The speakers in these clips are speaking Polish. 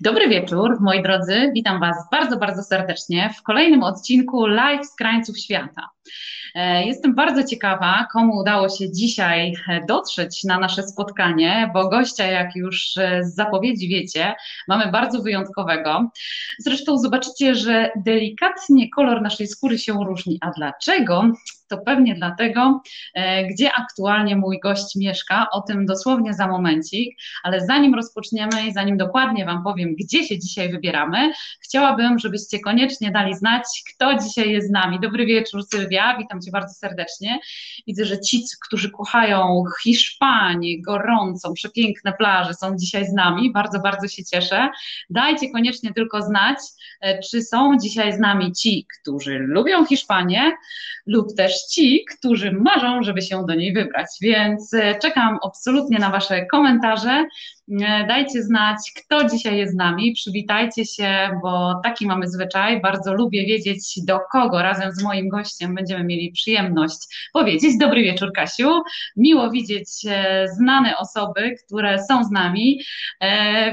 Dobry wieczór, moi drodzy. Witam Was bardzo, bardzo serdecznie w kolejnym odcinku Live z krańców świata. E, jestem bardzo ciekawa, komu udało się dzisiaj e, dotrzeć na nasze spotkanie, bo gościa, jak już e, z zapowiedzi wiecie, mamy bardzo wyjątkowego. Zresztą zobaczycie, że delikatnie kolor naszej skóry się różni. A dlaczego? to pewnie dlatego, gdzie aktualnie mój gość mieszka, o tym dosłownie za momencik, ale zanim rozpoczniemy i zanim dokładnie Wam powiem, gdzie się dzisiaj wybieramy, chciałabym, żebyście koniecznie dali znać, kto dzisiaj jest z nami. Dobry wieczór Sylwia, witam Cię bardzo serdecznie. Widzę, że ci, którzy kochają Hiszpanię, gorącą, przepiękne plaże są dzisiaj z nami, bardzo, bardzo się cieszę. Dajcie koniecznie tylko znać, e, czy są dzisiaj z nami ci, którzy lubią Hiszpanię lub też ci, którzy marzą, żeby się do niej wybrać. Więc e, czekam absolutnie na Wasze komentarze. E, dajcie znać, kto dzisiaj jest z nami. Przywitajcie się, bo taki mamy zwyczaj. Bardzo lubię wiedzieć, do kogo razem z moim gościem będziemy mieli przyjemność powiedzieć. Dobry wieczór, Kasiu. Miło widzieć e, znane osoby, które są z nami.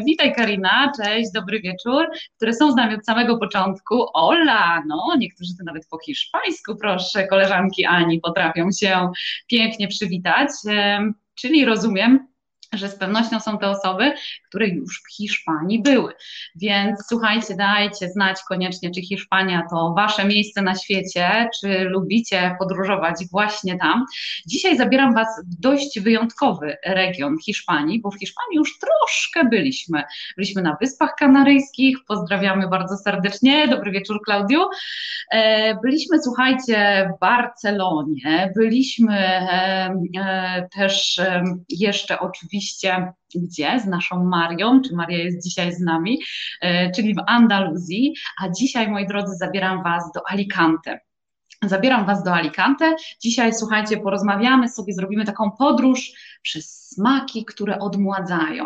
witaj, Karina. Cześć, dobry wieczór. Które są z nami od samego początku. Ola, no, niektórzy to nawet po hiszpańsku, proszę, koleżanki Ani potrafią się pięknie przywitać. Czyli rozumiem, że z pewnością są to osoby, które już w Hiszpanii były. Więc słuchajcie, dajcie znać koniecznie, czy Hiszpania to wasze miejsce na świecie, czy lubicie podróżować właśnie tam. Dzisiaj zabieram was w dość wyjątkowy region Hiszpanii, bo w Hiszpanii już troszkę byliśmy. Byliśmy na Wyspach Kanaryjskich, pozdrawiamy bardzo serdecznie. Dobry wieczór, Klaudiu. E, byliśmy, słuchajcie, w Barcelonie, byliśmy e, e, też jeszcze oczywiście oczywiście gdzie? Z naszą Marią, czy Maria jest dzisiaj z nami, e, czyli w Andaluzji, a dzisiaj, moi drodzy, zabieram Was do Alicante. Zabieram Was do Alicante. Dzisiaj, słuchajcie, porozmawiamy sobie, zrobimy taką podróż przez smaki, które odmładzają.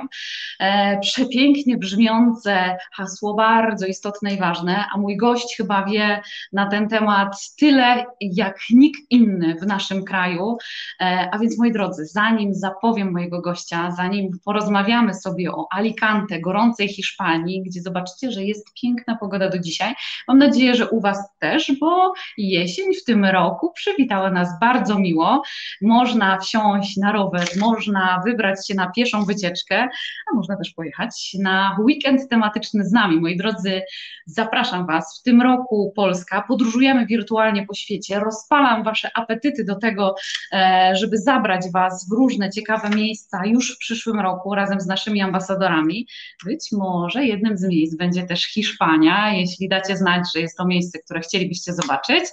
E, przepięknie brzmiące hasło, bardzo istotne i ważne, a mój gość chyba wie na ten temat tyle jak nikt inny w naszym kraju. E, a więc moi drodzy, zanim zapowiem mojego gościa, zanim porozmawiamy sobie o Alicante, gorącej Hiszpanii, gdzie zobaczycie, że jest piękna pogoda do dzisiaj, mam nadzieję, że u Was też, bo jesień w tym roku przywitała nas bardzo miło. Można wsiąść na rower, można wybrać się na pieszą wycieczkę, a można też pojechać na weekend tematyczny z nami. Moi drodzy, zapraszam Was. W tym roku Polska, podróżujemy wirtualnie po świecie, rozpalam Wasze apetyty do tego, e, żeby zabrać Was w różne ciekawe miejsca już w przyszłym roku razem z naszymi ambasadorami. Być może jednym z miejsc będzie też Hiszpania, jeśli dacie znać, że jest to miejsce, które chcielibyście zobaczyć.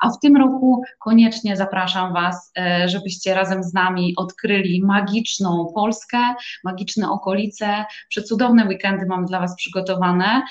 A w tym roku koniecznie zapraszam Was, e, żebyście razem z nami odkryli magiczną Polskę, magiczne okolice. Przecudowne weekendy mamy dla Was przygotowane.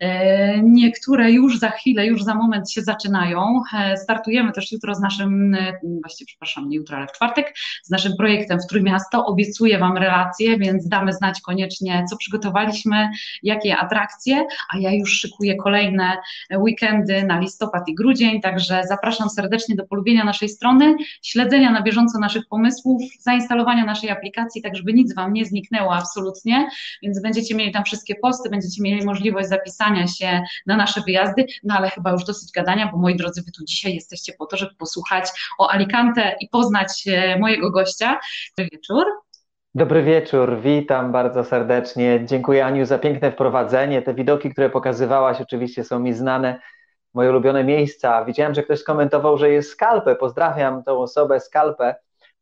E, niektóre już za chwilę, już za moment się zaczynają. E, startujemy też jutro z naszym, właściwie przepraszam, nie jutro, ale w czwartek, z naszym projektem w Trójmiasto. Obiecuję Wam relacje, więc damy znać koniecznie, co przygotowaliśmy, jakie atrakcje, a ja już szykuję kolejne weekendy na listopad i grudzień, także zapraszam serdecznie do polubienia naszej strony, śledzenia na bieżąco naszych pomysłów, zainstalowania naszej aplikacji, tak żeby nic Wam nie zniknęło absolutnie, więc będziecie mieli tam wszystkie posty, będziecie mieli możliwość zapisania się na nasze wyjazdy, no ale chyba już dosyć gadania, bo moi drodzy, Wy tu dzisiaj jesteście po to, żeby posłuchać o Alicante i poznać e, mojego gościa. Dobry wieczór. Dobry wieczór, witam bardzo serdecznie. Dziękuję Aniu za piękne wprowadzenie. Te widoki, które pokazywałaś, oczywiście są mi znane moje ulubione miejsca. Widziałem, że ktoś skomentował, że jest skalpę. Pozdrawiam tą osobę skalpę.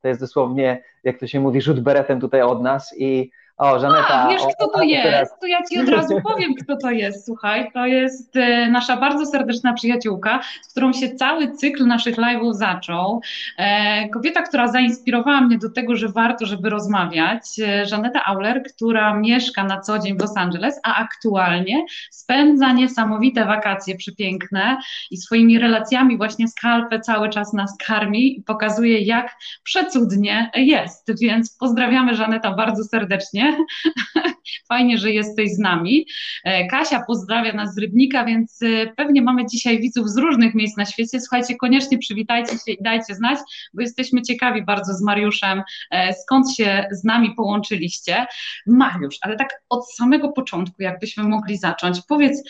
To jest dosłownie, jak to się mówi, rzut beretem tutaj od nas i o, Żaneta. A, wiesz, kto to jest? Teraz... To ja ci od razu powiem, kto to jest. Słuchaj, to jest e, nasza bardzo serdeczna przyjaciółka, z którą się cały cykl naszych live'ów zaczął. E, kobieta, która zainspirowała mnie do tego, że warto, żeby rozmawiać. E, Żaneta Auler, która mieszka na co dzień w Los Angeles, a aktualnie spędza niesamowite wakacje przepiękne i swoimi relacjami właśnie skalpę cały czas nas karmi i pokazuje, jak przecudnie jest. Więc pozdrawiamy Żaneta bardzo serdecznie. Fajnie, że jesteś z nami. E, Kasia pozdrawia nas z Rybnika, więc e, pewnie mamy dzisiaj widzów z różnych miejsc na świecie. Słuchajcie, koniecznie przywitajcie się i dajcie znać, bo jesteśmy ciekawi bardzo z Mariuszem, e, skąd się z nami połączyliście. Mariusz, ale tak od samego początku, jakbyśmy mogli zacząć, powiedz,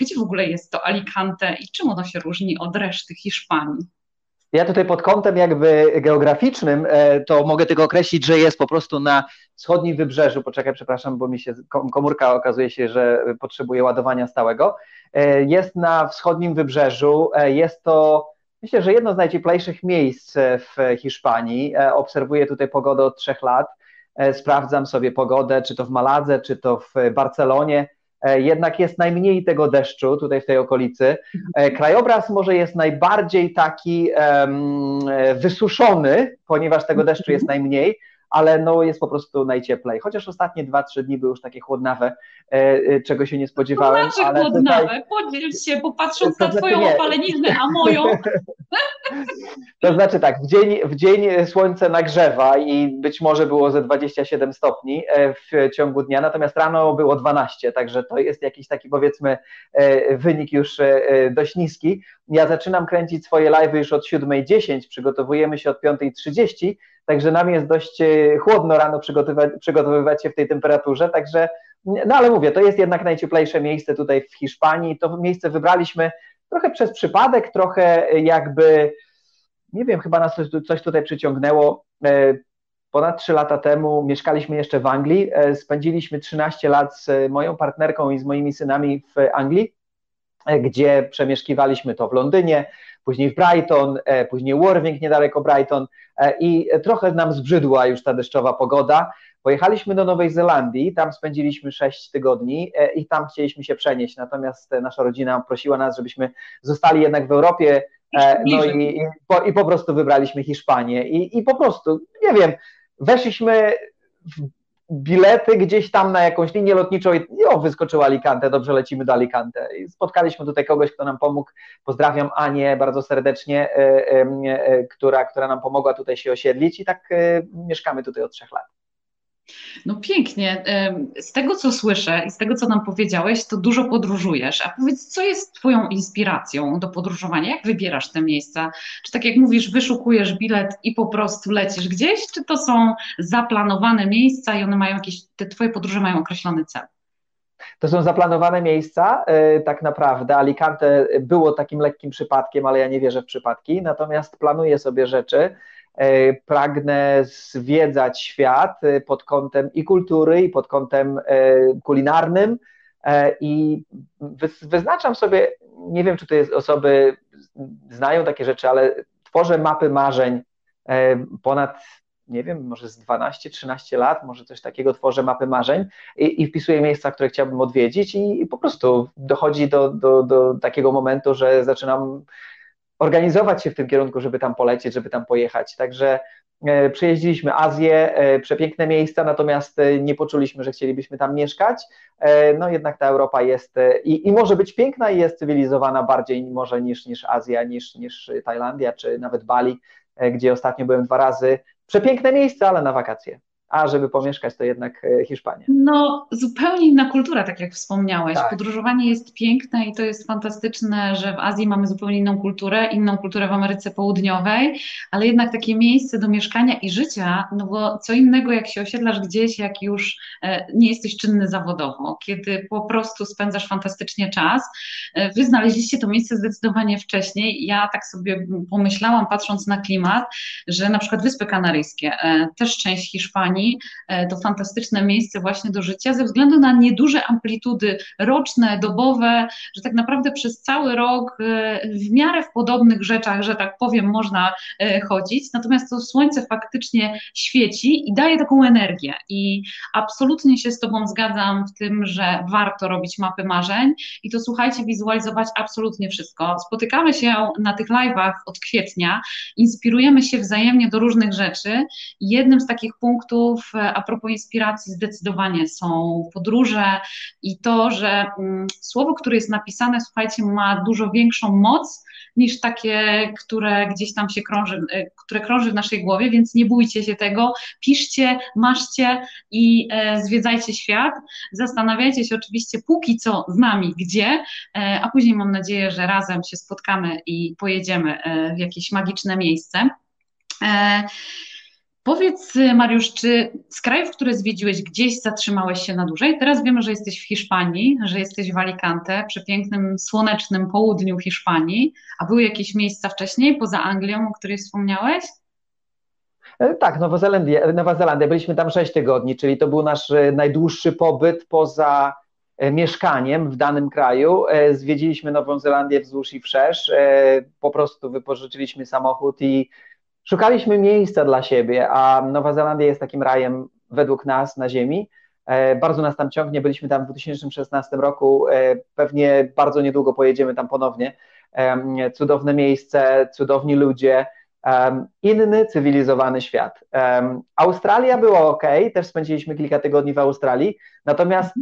gdzie w ogóle jest to Alicante i czym ono się różni od reszty Hiszpanii? Ja tutaj pod kątem jakby geograficznym e, to mogę tylko określić, że jest po prostu na wschodnim wybrzeżu. Poczekaj, przepraszam, bo mi się komórka okazuje się, że potrzebuje ładowania stałego. E, jest na wschodnim wybrzeżu. E, jest to myślę, że jedno z najcieplejszych miejsc w Hiszpanii. Obserwuję tutaj pogodę od trzech lat. Sprawdzam sobie pogodę, czy to w Maladze, czy to w Barcelonie. E, jednak jest najmniej tego deszczu tutaj w tej okolicy. E, krajobraz może jest najbardziej taki um, wysuszony, ponieważ tego deszczu jest najmniej, ale no jest po prostu najcieplej. Chociaż ostatnie 2-3 dni były już takie chłodnawe, e, e, czego się nie spodziewałem. To znaczy ale chłodnawe? Tutaj... Podziel się, bo patrząc na znaczy twoją nie. opaleniznę, a moją... To znaczy tak, w dzień, w dzień słońce nagrzewa i być może było ze 27 stopni e, w ciągu dnia, natomiast rano było 12, także to jest jakiś taki powiedzmy wynik już dość niski. Ja zaczynam kręcić swoje live już od 7.10, przygotowujemy się od 5.30, Także nam jest dość e, chłodno rano przygotowywać, przygotowywać się w tej temperaturze, także, no ale mówię, to jest jednak najcieplejsze miejsce tutaj w Hiszpanii. To miejsce wybraliśmy trochę przez przypadek, trochę jakby, nie wiem, chyba nas coś tutaj przyciągnęło. E, ponad 3 lata temu mieszkaliśmy jeszcze w Anglii. E, spędziliśmy 13 lat z moją partnerką i z moimi synami w Anglii, gdzie przemieszkiwaliśmy to w Londynie, później w Brighton, e, później Worthing niedaleko Brighton e, i trochę nam zbrzydła już ta deszczowa pogoda. Pojechaliśmy do Nowej Zelandii, tam spędziliśmy 6 tygodni e, i tam chcieliśmy się przenieść, natomiast nasza rodzina prosiła nas, żebyśmy zostali jednak w Europie, no i, i, po, i po prostu wybraliśmy Hiszpanię. I, i po prostu, nie wiem, weszliśmy w bilety gdzieś tam na jakąś linię lotniczą i o, wyskoczyło Alicante, dobrze lecimy do Alicante. I spotkaliśmy tutaj kogoś, kto nam pomógł. Pozdrawiam Anię bardzo serdecznie, e, e, e, która, która nam pomogła tutaj się osiedlić i tak mieszkamy tutaj od trzech lat. No pięknie. Z tego, co słyszę i z tego, co nam powiedziałeś, to dużo podróżujesz. A powiedz, co jest Twoją inspiracją do podróżowania? Jak wybierasz te miejsca? Czy tak jak mówisz, wyszukujesz bilet i po prostu lecisz gdzieś? Czy to są zaplanowane miejsca i one mają jakieś, te Twoje podróże mają określony cel? To są zaplanowane miejsca, e, tak naprawdę. Alicante było takim lekkim przypadkiem, ale ja nie wierzę w przypadki. Natomiast planuję sobie rzeczy pragnę zwiedzać świat e, pod kątem i kultury, i pod kątem e, kulinarnym i wyznaczam sobie, nie wiem, czy to jest osoby znają takie rzeczy, ale tworzę mapy marzeń ponad nie wiem, może z 12-13 lat, może coś takiego, tworzę mapy marzeń i, i wpisuję miejsca, które chciałbym odwiedzić i, i po prostu dochodzi do, do, do takiego momentu, że zaczynam organizować się w tym kierunku, żeby tam polecieć, żeby tam pojechać. Także e, przejeździliśmy Azję, e, przepiękne miejsca, natomiast e, nie poczuliśmy, że chcielibyśmy tam mieszkać. No jednak ta Europa jest i, i może być piękna i jest cywilizowana bardziej może niż, niż Azja, niż, niż Tajlandia, czy nawet Bali, gdzie ostatnio byłem dwa razy. Przepiękne miejsce, ale na wakacje a żeby pomieszkać, to jednak e, Hiszpania. No, zupełnie inna kultura, tak jak wspomniałeś. Tak. Podróżowanie jest piękne i to jest fantastyczne, że w Azji mamy zupełnie inną kulturę, inną kulturę w Ameryce Południowej, ale jednak takie miejsce do mieszkania i życia, no bo co innego, jak się osiedlasz gdzieś, jak już e, nie jesteś czynny zawodowo, kiedy po prostu spędzasz fantastycznie czas. E, wy znaleźliście to miejsce zdecydowanie wcześniej. Ja tak sobie pomyślałam, patrząc na klimat, że na przykład Wyspy Kanaryjskie, też część Hiszpanii, E, to fantastyczne miejsce właśnie do życia ze względu na nieduże amplitudy roczne, dobowe, że tak naprawdę przez cały rok e, w miarę w podobnych rzeczach, że tak powiem, można e, chodzić. Natomiast to słońce faktycznie świeci i daje taką energię. I absolutnie się z Tobą zgadzam w tym, że warto robić mapy marzeń i to słuchajcie, wizualizować absolutnie wszystko. Spotykamy się na tych live'ach od kwietnia, inspirujemy się wzajemnie do różnych rzeczy. Jednym z takich punktów, sportów. A propos inspiracji, zdecydowanie są podróże i to, że mm, słowo, które jest napisane, słuchajcie, ma dużo większą moc niż takie, które gdzieś tam się krąży, e, które krąży w naszej głowie, więc nie bójcie się tego, piszcie, maszcie i e, zwiedzajcie świat. Zastanawiajcie się oczywiście póki co z nami gdzie, e, a później mam nadzieję, że razem się spotkamy i pojedziemy e, w jakieś magiczne miejsce. Powiedz, y, Mariusz, czy z krajów, które zwiedziłeś, gdzieś zatrzymałeś się na dłużej? Teraz wiemy, że jesteś w Hiszpanii, że jesteś w Alicante, przy pięknym, słonecznym południu Hiszpanii. A były jakieś miejsca wcześniej, poza Anglią, o której wspomniałeś? E, tak, Nowa Zelandia, Nowa Zelandia. Byliśmy tam 6 tygodni, czyli to był nasz e, najdłuższy pobyt poza e, mieszkaniem w danym kraju. Zwiedziliśmy Nową Zelandię wzdłuż i wszerz. Po prostu wypożyczyliśmy samochód i szukaliśmy miejsca dla siebie, a Nowa Zelandia jest takim rajem według nas na ziemi. E, bardzo nas tam ciągnie, byliśmy tam w 2016 roku, e, pewnie bardzo niedługo pojedziemy tam ponownie. E, cudowne miejsce, cudowni ludzie, inny cywilizowany świat. Australia była ok, też spędziliśmy kilka tygodni w Australii, natomiast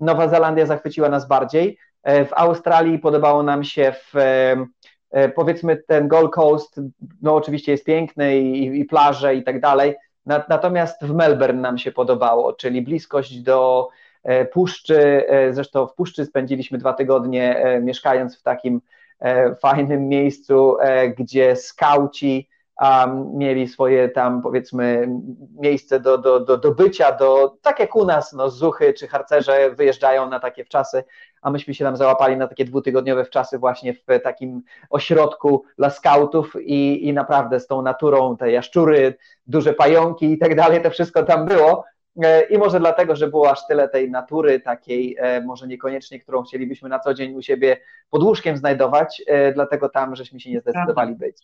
Nowa Zelandia zachwyciła nas bardziej. W Australii podobało nam się w powiedzmy ten Gold Coast, no oczywiście jest piękny i, i plaże i tak dalej, natomiast w Melbourne nam się podobało, czyli bliskość do e, puszczy, e, zresztą w puszczy spędziliśmy dwa tygodnie mieszkając w takim fajnym miejscu, gdzie skauci um, mieli swoje tam powiedzmy miejsce do, do, do, do bycia, do, tak jak u nas, no, zuchy czy harcerze wyjeżdżają na takie wczasy, a myśmy się tam załapali na takie dwutygodniowe wczasy właśnie w takim ośrodku dla skautów i, i naprawdę z tą naturą, te jaszczury, duże pająki i tak dalej, to wszystko tam było. E, I może dlatego, że było aż tyle tej natury, takiej e, może niekoniecznie, którą chcielibyśmy na co dzień u siebie pod łóżkiem znajdować, e, dlatego tam żeśmy się nie zdecydowali być.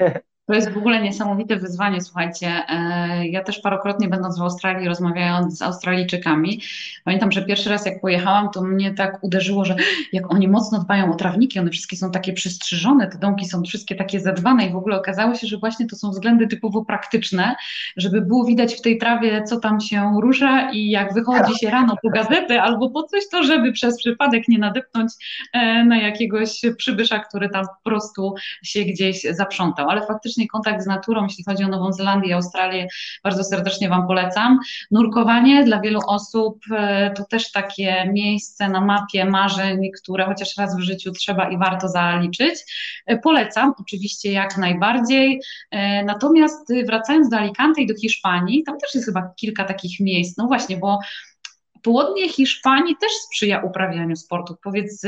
To jest w ogóle niesamowite wyzwanie, słuchajcie. E, ja też parokrotnie będąc w Australii, rozmawiając z Australijczykami, pamiętam, że pierwszy raz jak pojechałam, to mnie tak uderzyło, że jak oni mocno dbają o trawniki, one wszystkie są takie przystrzyżone, te domki są wszystkie takie zadbane i w ogóle okazało się, że właśnie to są względy typowo praktyczne, żeby było widać w tej trawie, co tam się rusza i jak wychodzi się rano po gazetę albo po coś, to żeby przez przypadek nie nadepnąć e, na jakiegoś przybysza, który tam po prostu się gdzieś zaprzątał. Ale faktycznie kontakt z naturą, jeśli chodzi o Nową Zelandię i Australię, bardzo serdecznie Wam polecam. Nurkowanie dla wielu osób e, to też takie miejsce na mapie marzeń, które chociaż raz w życiu trzeba i warto zaliczyć. E, polecam, oczywiście jak najbardziej. E, natomiast wracając do Alicante i do Hiszpanii, tam też jest chyba kilka takich miejsc, no właśnie, bo Południe Hiszpanii też sprzyja uprawianiu sportu. Powiedz,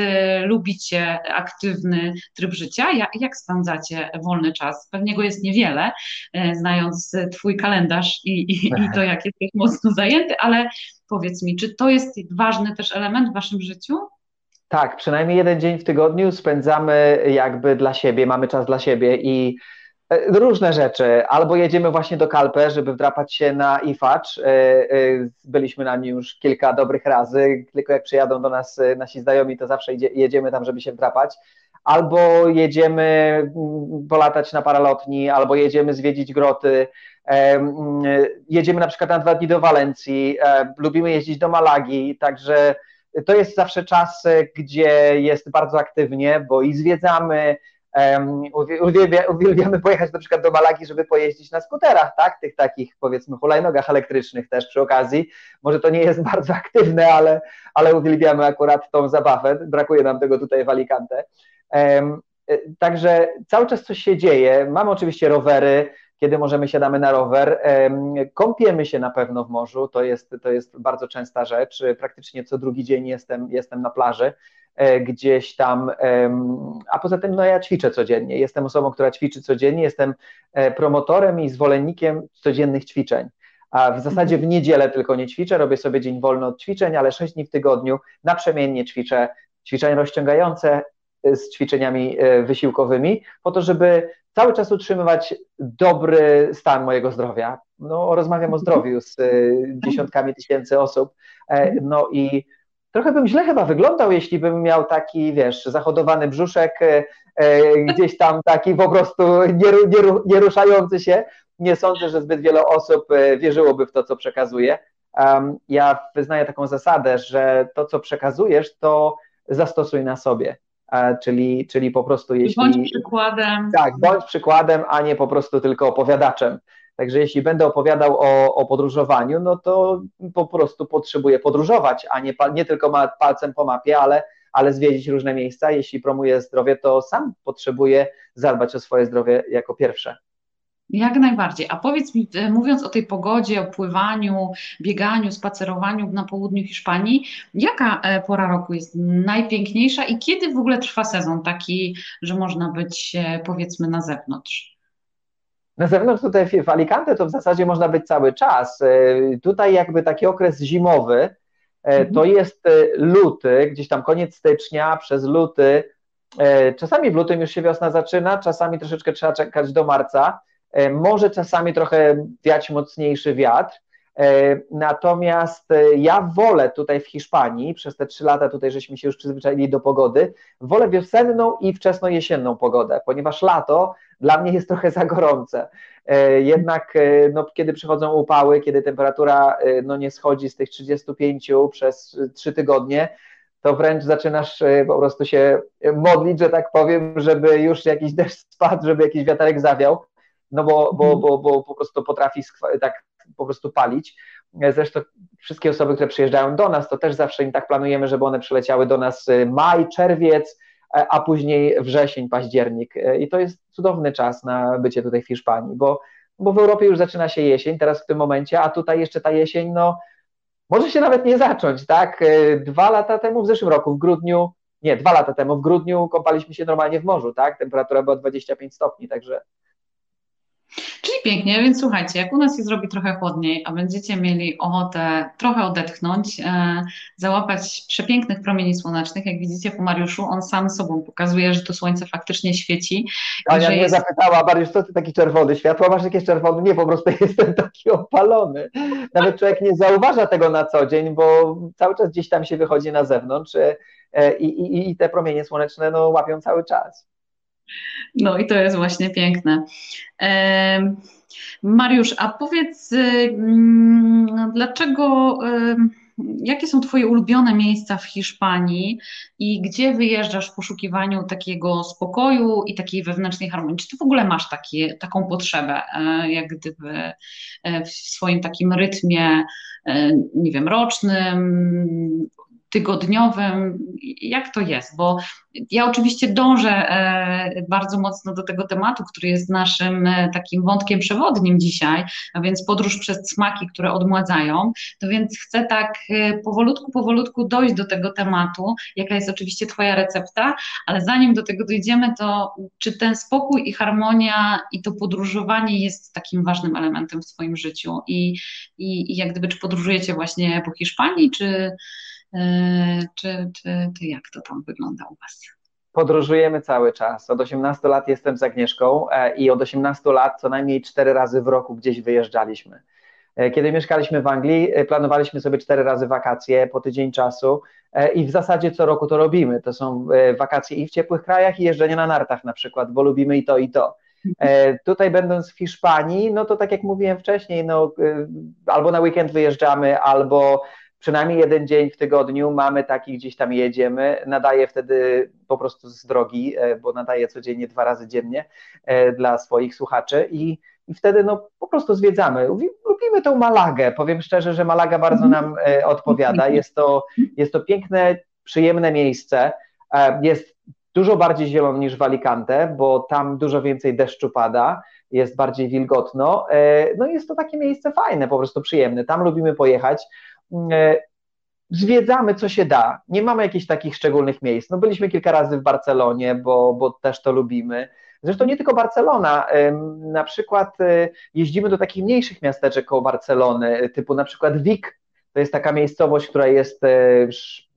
lubicie aktywny tryb życia? Jak, spędzacie wolny czas? Pewnie go jest niewiele, e, znając Twój kalendarz i, i, i to, jak jesteś mocno zajęty, ale powiedz mi, czy to jest ważny też element w Waszym życiu? Tak, przynajmniej jeden dzień w tygodniu spędzamy jakby dla siebie, mamy czas dla siebie i różne rzeczy. Albo jedziemy właśnie do Kalpę, żeby wdrapać się na IFACZ. E, e, byliśmy na nim już kilka dobrych razy. Tylko jak przyjadą do nas nasi znajomi, to zawsze jedziemy tam, żeby się wdrapać. Albo jedziemy mm, polatać na paralotni, albo jedziemy zwiedzić groty. Mm, jedziemy na przykład na dwa dni do Walencji. Lubimy jeździć do Malagi, także to jest zawsze czas, gdzie jest bardzo aktywnie, bo i zwiedzamy, uwielbiamy pojechać na przykład do Malagi, żeby pojeździć na skuterach, tak? Tych takich powiedzmy hulajnogach elektrycznych też przy okazji. Może to nie jest bardzo aktywne, ale, ale uwielbiamy akurat tą zabawę. Brakuje nam tego tutaj w Alicante. Także cały czas coś się dzieje. Mamy oczywiście rowery, kiedy możemy siadamy na rower. Kąpiemy się na pewno w morzu, to jest, to jest bardzo częsta rzecz. Praktycznie co drugi dzień jestem, jestem na plaży. E, gdzieś tam, a poza tym no ja ćwiczę codziennie, jestem osobą, która ćwiczy codziennie, jestem e, promotorem i zwolennikiem codziennych ćwiczeń. A w zasadzie w niedzielę tylko nie ćwiczę, robię sobie dzień wolny od ćwiczeń, ale 6 dni w tygodniu naprzemiennie ćwiczę ćwiczenia rozciągające e, z ćwiczeniami wysiłkowymi, po to, żeby cały czas utrzymywać dobry stan mojego zdrowia. No, rozmawiam o zdrowiu z dziesiątkami tysięcy osób, no i trochę bym źle chyba wyglądał, jeśli bym miał taki, wiesz, zahodowany brzuszek, e, e, gdzieś tam taki po prostu nieruszający się. nie sądzę, że zbyt wiele osób wierzyłoby w to, co przekazuję. Ja wyznaję taką zasadę, że to, co przekazujesz, to zastosuj na sobie. Czyli, czyli po prostu jeśli. Bądź przykładem. Tak, bądź przykładem, a nie po prostu tylko opowiadaczem. Także jeśli będę opowiadał o, o podróżowaniu, no to po prostu potrzebuję podróżować, a nie, nie tylko palcem po mapie, ale, ale zwiedzić różne miejsca. Jeśli promuję zdrowie, to sam potrzebuję zadbać o swoje zdrowie jako pierwsze. Jak najbardziej. A powiedz mi, e, mówiąc o tej pogodzie, o pływaniu, bieganiu, spacerowaniu na południu Hiszpanii, jaka e, pora roku jest najpiękniejsza i kiedy w ogóle trwa sezon taki, że można być e, powiedzmy na zewnątrz? Na zewnątrz tutaj w Alicante to w zasadzie można być cały czas. Tutaj jakby taki okres zimowy to mhm. jest luty, gdzieś tam koniec stycznia przez luty. Czasami w lutym już się wiosna zaczyna, czasami troszeczkę trzeba czekać do marca. E, może czasami trochę wiać mocniejszy wiatr, e, Natomiast e, ja wolę tutaj w Hiszpanii, przez te trzy lata tutaj żeśmy się już przyzwyczaili do pogody, wolę wiosenną i wczesno-jesienną pogodę, ponieważ lato dla mnie jest trochę za gorące. Jednak no, kiedy przychodzą upały, kiedy temperatura no, nie schodzi z tych 35 przez trzy tygodnie, to wręcz zaczynasz po prostu się modlić, że tak powiem, żeby już jakiś deszcz spadł, żeby jakiś wiaterek zawiał no bo, bo, bo, bo po prostu potrafi tak po prostu palić. Zresztą wszystkie osoby, które przyjeżdżają do nas, to też zawsze im tak planujemy, żeby one przyleciały do nas y, maj, czerwiec, e, a później wrzesień, październik. E, I to jest cudowny czas na bycie tutaj w Hiszpanii, bo, bo w Europie już zaczyna się jesień, teraz w tym momencie, a tutaj jeszcze ta jesień, no może się nawet nie zacząć, tak? E, dwa lata temu, w zeszłym roku, w grudniu, nie, dwa lata temu, w grudniu kąpaliśmy się normalnie w morzu, tak? Temperatura była 25 stopni, także Czyli pięknie, więc słuchajcie, jak u nas się zrobi trochę chłodniej, a będziecie mieli ochotę trochę odetchnąć, e, załapać przepięknych promieni słonecznych, jak widzicie po Mariuszu, on sam sobą pokazuje, że to słońce faktycznie świeci. Ania mnie jest... zapytała, Mariusz, co ty taki czerwony? Światło masz jakieś czerwone? Nie, po prostu jestem taki opalony. Nawet człowiek nie zauważa tego na co dzień, bo cały czas gdzieś tam się wychodzi na zewnątrz e, i, i, i te promienie słoneczne no, łapią cały czas. No i to jest właśnie piękne. Mariusz, a powiedz, mm, dlaczego, jakie są Twoje ulubione miejsca w Hiszpanii i gdzie wyjeżdżasz w poszukiwaniu takiego spokoju i takiej wewnętrznej harmonii? Czy Ty w ogóle masz takie, taką potrzebę, e, jak gdyby e, w swoim takim rytmie, e, nie wiem, rocznym, tygodniowym, jak to jest? Bo ja oczywiście dążę e, bardzo mocno do tego tematu, który jest naszym e, takim wątkiem przewodnim dzisiaj, a więc podróż przez smaki, które odmładzają. To więc chcę tak e, powolutku, powolutku dojść do tego tematu, jaka jest oczywiście Twoja recepta, ale zanim do tego dojdziemy, to czy ten spokój i harmonia i to podróżowanie jest takim ważnym elementem w swoim życiu? I, i, i jak gdyby, czy podróżujecie właśnie po Hiszpanii, czy czy, czy, czy jak to tam wygląda u Was? Podróżujemy cały czas. Od 18 lat jestem z Agnieszką e, i od 18 lat co najmniej cztery razy w roku gdzieś wyjeżdżaliśmy. E, kiedy mieszkaliśmy w Anglii, planowaliśmy sobie cztery razy wakacje po tydzień czasu i w zasadzie co roku to robimy. To są wakacje i w ciepłych krajach, i jeżdżenie na nartach na przykład, bo lubimy i to, i to. Tutaj będąc w Hiszpanii, no to tak jak mówiłem wcześniej, no, albo na weekend wyjeżdżamy, albo przynajmniej jeden dzień w tygodniu mamy taki, gdzieś tam jedziemy. Nadaję wtedy po prostu z drogi, e, bo nadaję codziennie dwa razy dziennie e, dla swoich słuchaczy i, i wtedy no, po prostu zwiedzamy. Lubimy tą Malagę. Powiem szczerze, że Malaga bardzo nam e, odpowiada. Jest to, jest to piękne, przyjemne miejsce. Jest dużo bardziej zielono niż w Alicante, bo tam dużo więcej deszczu pada, jest bardziej wilgotno. No jest to takie miejsce fajne, po prostu przyjemne. Tam lubimy pojechać. E, zwiedzamy, co się da. Nie mamy jakichś takich szczególnych miejsc. No byliśmy kilka razy w Barcelonie, bo, bo też to lubimy. Zresztą nie tylko Barcelona, na przykład e, jeździmy do takich mniejszych miasteczek koło Barcelony, typu na przykład Wik, to jest taka miejscowość, która jest e,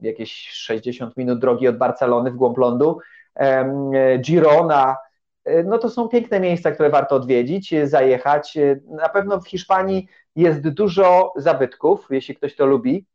jakieś 60 minut drogi od Barcelony w głąb lądu. Girona, no to są piękne miejsca, które warto odwiedzić, zajechać. Na pewno w Hiszpanii jest dużo zabytków, jeśli ktoś to lubi,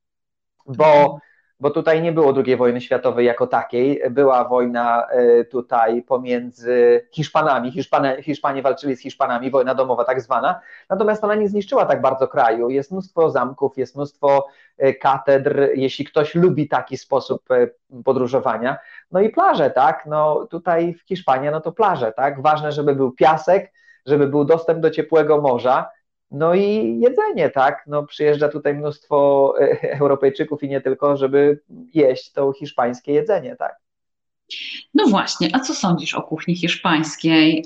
bo bo tutaj nie było II wojny światowej jako takiej. Była wojna e, tutaj pomiędzy Hiszpanami. Hiszpanie, Hiszpanie walczyli z Hiszpanami, wojna domowa tak zwana. Natomiast ona nie zniszczyła tak bardzo kraju. Jest mnóstwo zamków, jest mnóstwo e, katedr, jeśli ktoś lubi taki sposób e, podróżowania. No i plaże, tak? No tutaj w Hiszpanii, no to plaże, tak? Ważne, żeby był piasek, żeby był dostęp do ciepłego morza. No i jedzenie, tak? No przyjeżdża tutaj mnóstwo e, Europejczyków i nie tylko, żeby jeść to hiszpańskie jedzenie, tak? No właśnie, a co sądzisz o kuchni hiszpańskiej?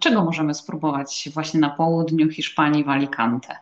Czego możemy spróbować właśnie na południu Hiszpanii w Alicante?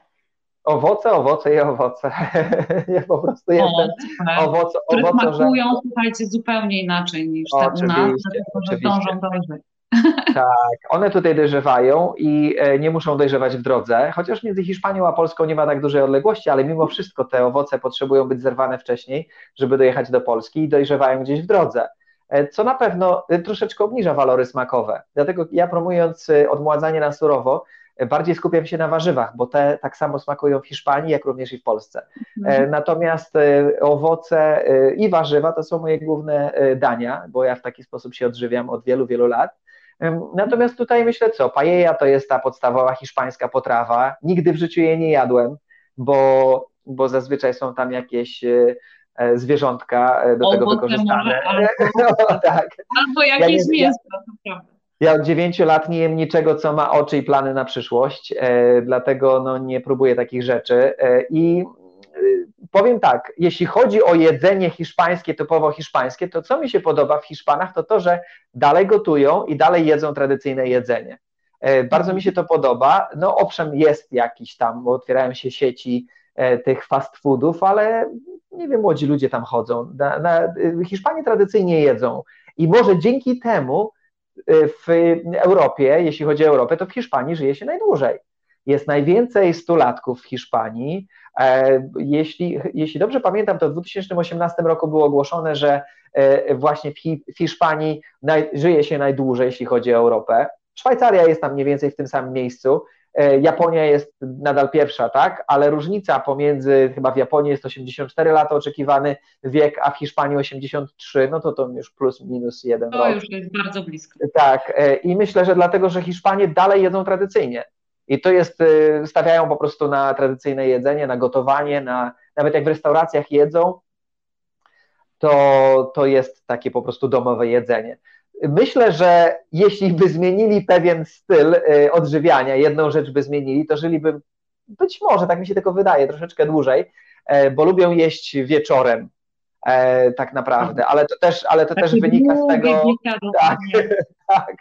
Owoce, owoce i owoce. ja po prostu jestem owoce, które owoce, smakują, że... słuchajcie, zupełnie inaczej niż te u nas, dlatego że dążą dojrzeć. Tak, one tutaj dojrzewają i e, nie muszą dojrzewać w drodze, chociaż między Hiszpanią a Polską nie ma tak dużej odległości, ale mimo wszystko te owoce potrzebują być zerwane wcześniej, żeby dojechać do Polski i dojrzewają gdzieś w drodze, e, co na pewno e, troszeczkę obniża walory smakowe. Dlatego ja promując odmładzanie na surowo, bardziej skupiam się na warzywach, bo te tak samo smakują w Hiszpanii, jak również i w Polsce. Mhm. Natomiast owoce i warzywa to są moje główne dania, bo ja w taki sposób się odżywiam od wielu, wielu lat. Natomiast tutaj myślę co, paella to jest ta podstawowa hiszpańska potrawa. Nigdy w życiu jej nie jadłem, bo, bo zazwyczaj są tam jakieś e, e, zwierzątka e, do tego wykorzystane. Albo, no, tak. albo jakieś ja mięso, prawda. Ja od dziewięciu lat nie jem niczego, co ma oczy i plany na przyszłość, dlatego no, nie próbuję takich rzeczy. I powiem tak, jeśli chodzi o jedzenie hiszpańskie, typowo hiszpańskie, to co mi się podoba w Hiszpanach, to to, że dalej gotują i dalej jedzą tradycyjne jedzenie. E, bardzo mi się to podoba. No owszem, jest jakiś tam, bo otwierają się sieci e, tych fast foodów, ale nie wiem, młodzi ludzie tam chodzą. Na, na, Hiszpanie tradycyjnie jedzą i może dzięki temu e, w Europie, jeśli chodzi o Europę, to w Hiszpanii żyje się najdłużej. Jest najwięcej stulatków w Hiszpanii, E, jeśli, jeśli dobrze pamiętam, to w 2018 roku było ogłoszone, że e, właśnie w Hiszpanii żyje się najdłużej, jeśli chodzi o Europę. Szwajcaria jest tam mniej więcej w tym samym miejscu. E, Japonia jest nadal pierwsza, tak? Ale różnica pomiędzy, chyba w Japonii jest 84 lata oczekiwany wiek, a w Hiszpanii 83, no to to już plus minus jeden to rok. To już jest bardzo blisko. Tak, i myślę, że dlatego, że Hiszpanie dalej jedzą tradycyjnie. I to jest, y, stawiają po prostu na tradycyjne jedzenie, na gotowanie, na, nawet jak w restauracjach jedzą, to, to jest takie po prostu domowe jedzenie. Myślę, że jeśli by zmienili pewien styl y, odżywiania, jedną rzecz by zmienili, to żyliby być może, tak mi się tylko wydaje, troszeczkę dłużej, e, bo lubią jeść wieczorem, e, tak naprawdę, ale to też, ale to też wynika z tego. Tak, tak,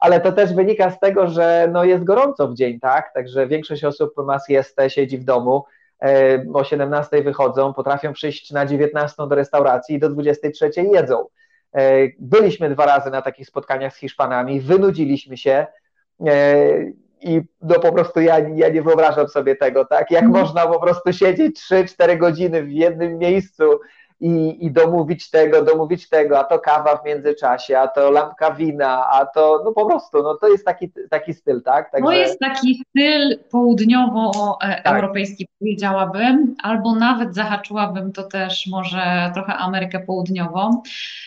ale to też wynika z tego, że no jest gorąco w dzień, tak? Także większość osób ma siestę, siedzi w domu, e, o 17 wychodzą, potrafią przyjść na 19 do restauracji i do 23 jedzą. E, byliśmy dwa razy na takich spotkaniach z Hiszpanami, wynudziliśmy się e, i no po prostu ja, ja nie wyobrażam sobie tego, tak? Jak mhm. można po prostu siedzieć 3-4 godziny w jednym miejscu i, i domówić tego, domówić tego, a to kawa w międzyczasie, a to lampka wina, a to no po prostu, no to jest taki, taki styl, tak? Także... To jest taki styl południowo-europejski, tak. powiedziałabym, albo nawet zahaczyłabym to też może trochę Amerykę Południową.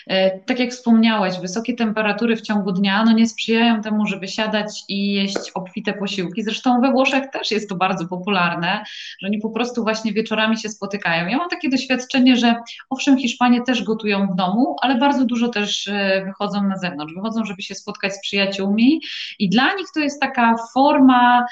E, tak jak wspomniałeś, wysokie temperatury w ciągu dnia no nie sprzyjają temu, żeby siadać i jeść obfite posiłki. Zresztą we Włoszech też jest to bardzo popularne, że oni po prostu właśnie wieczorami się spotykają. Ja mam takie doświadczenie, że Owszem, Hiszpanie też gotują w domu, ale bardzo dużo też e, wychodzą na zewnątrz. Wychodzą, żeby się spotkać z przyjaciółmi i dla nich to jest taka forma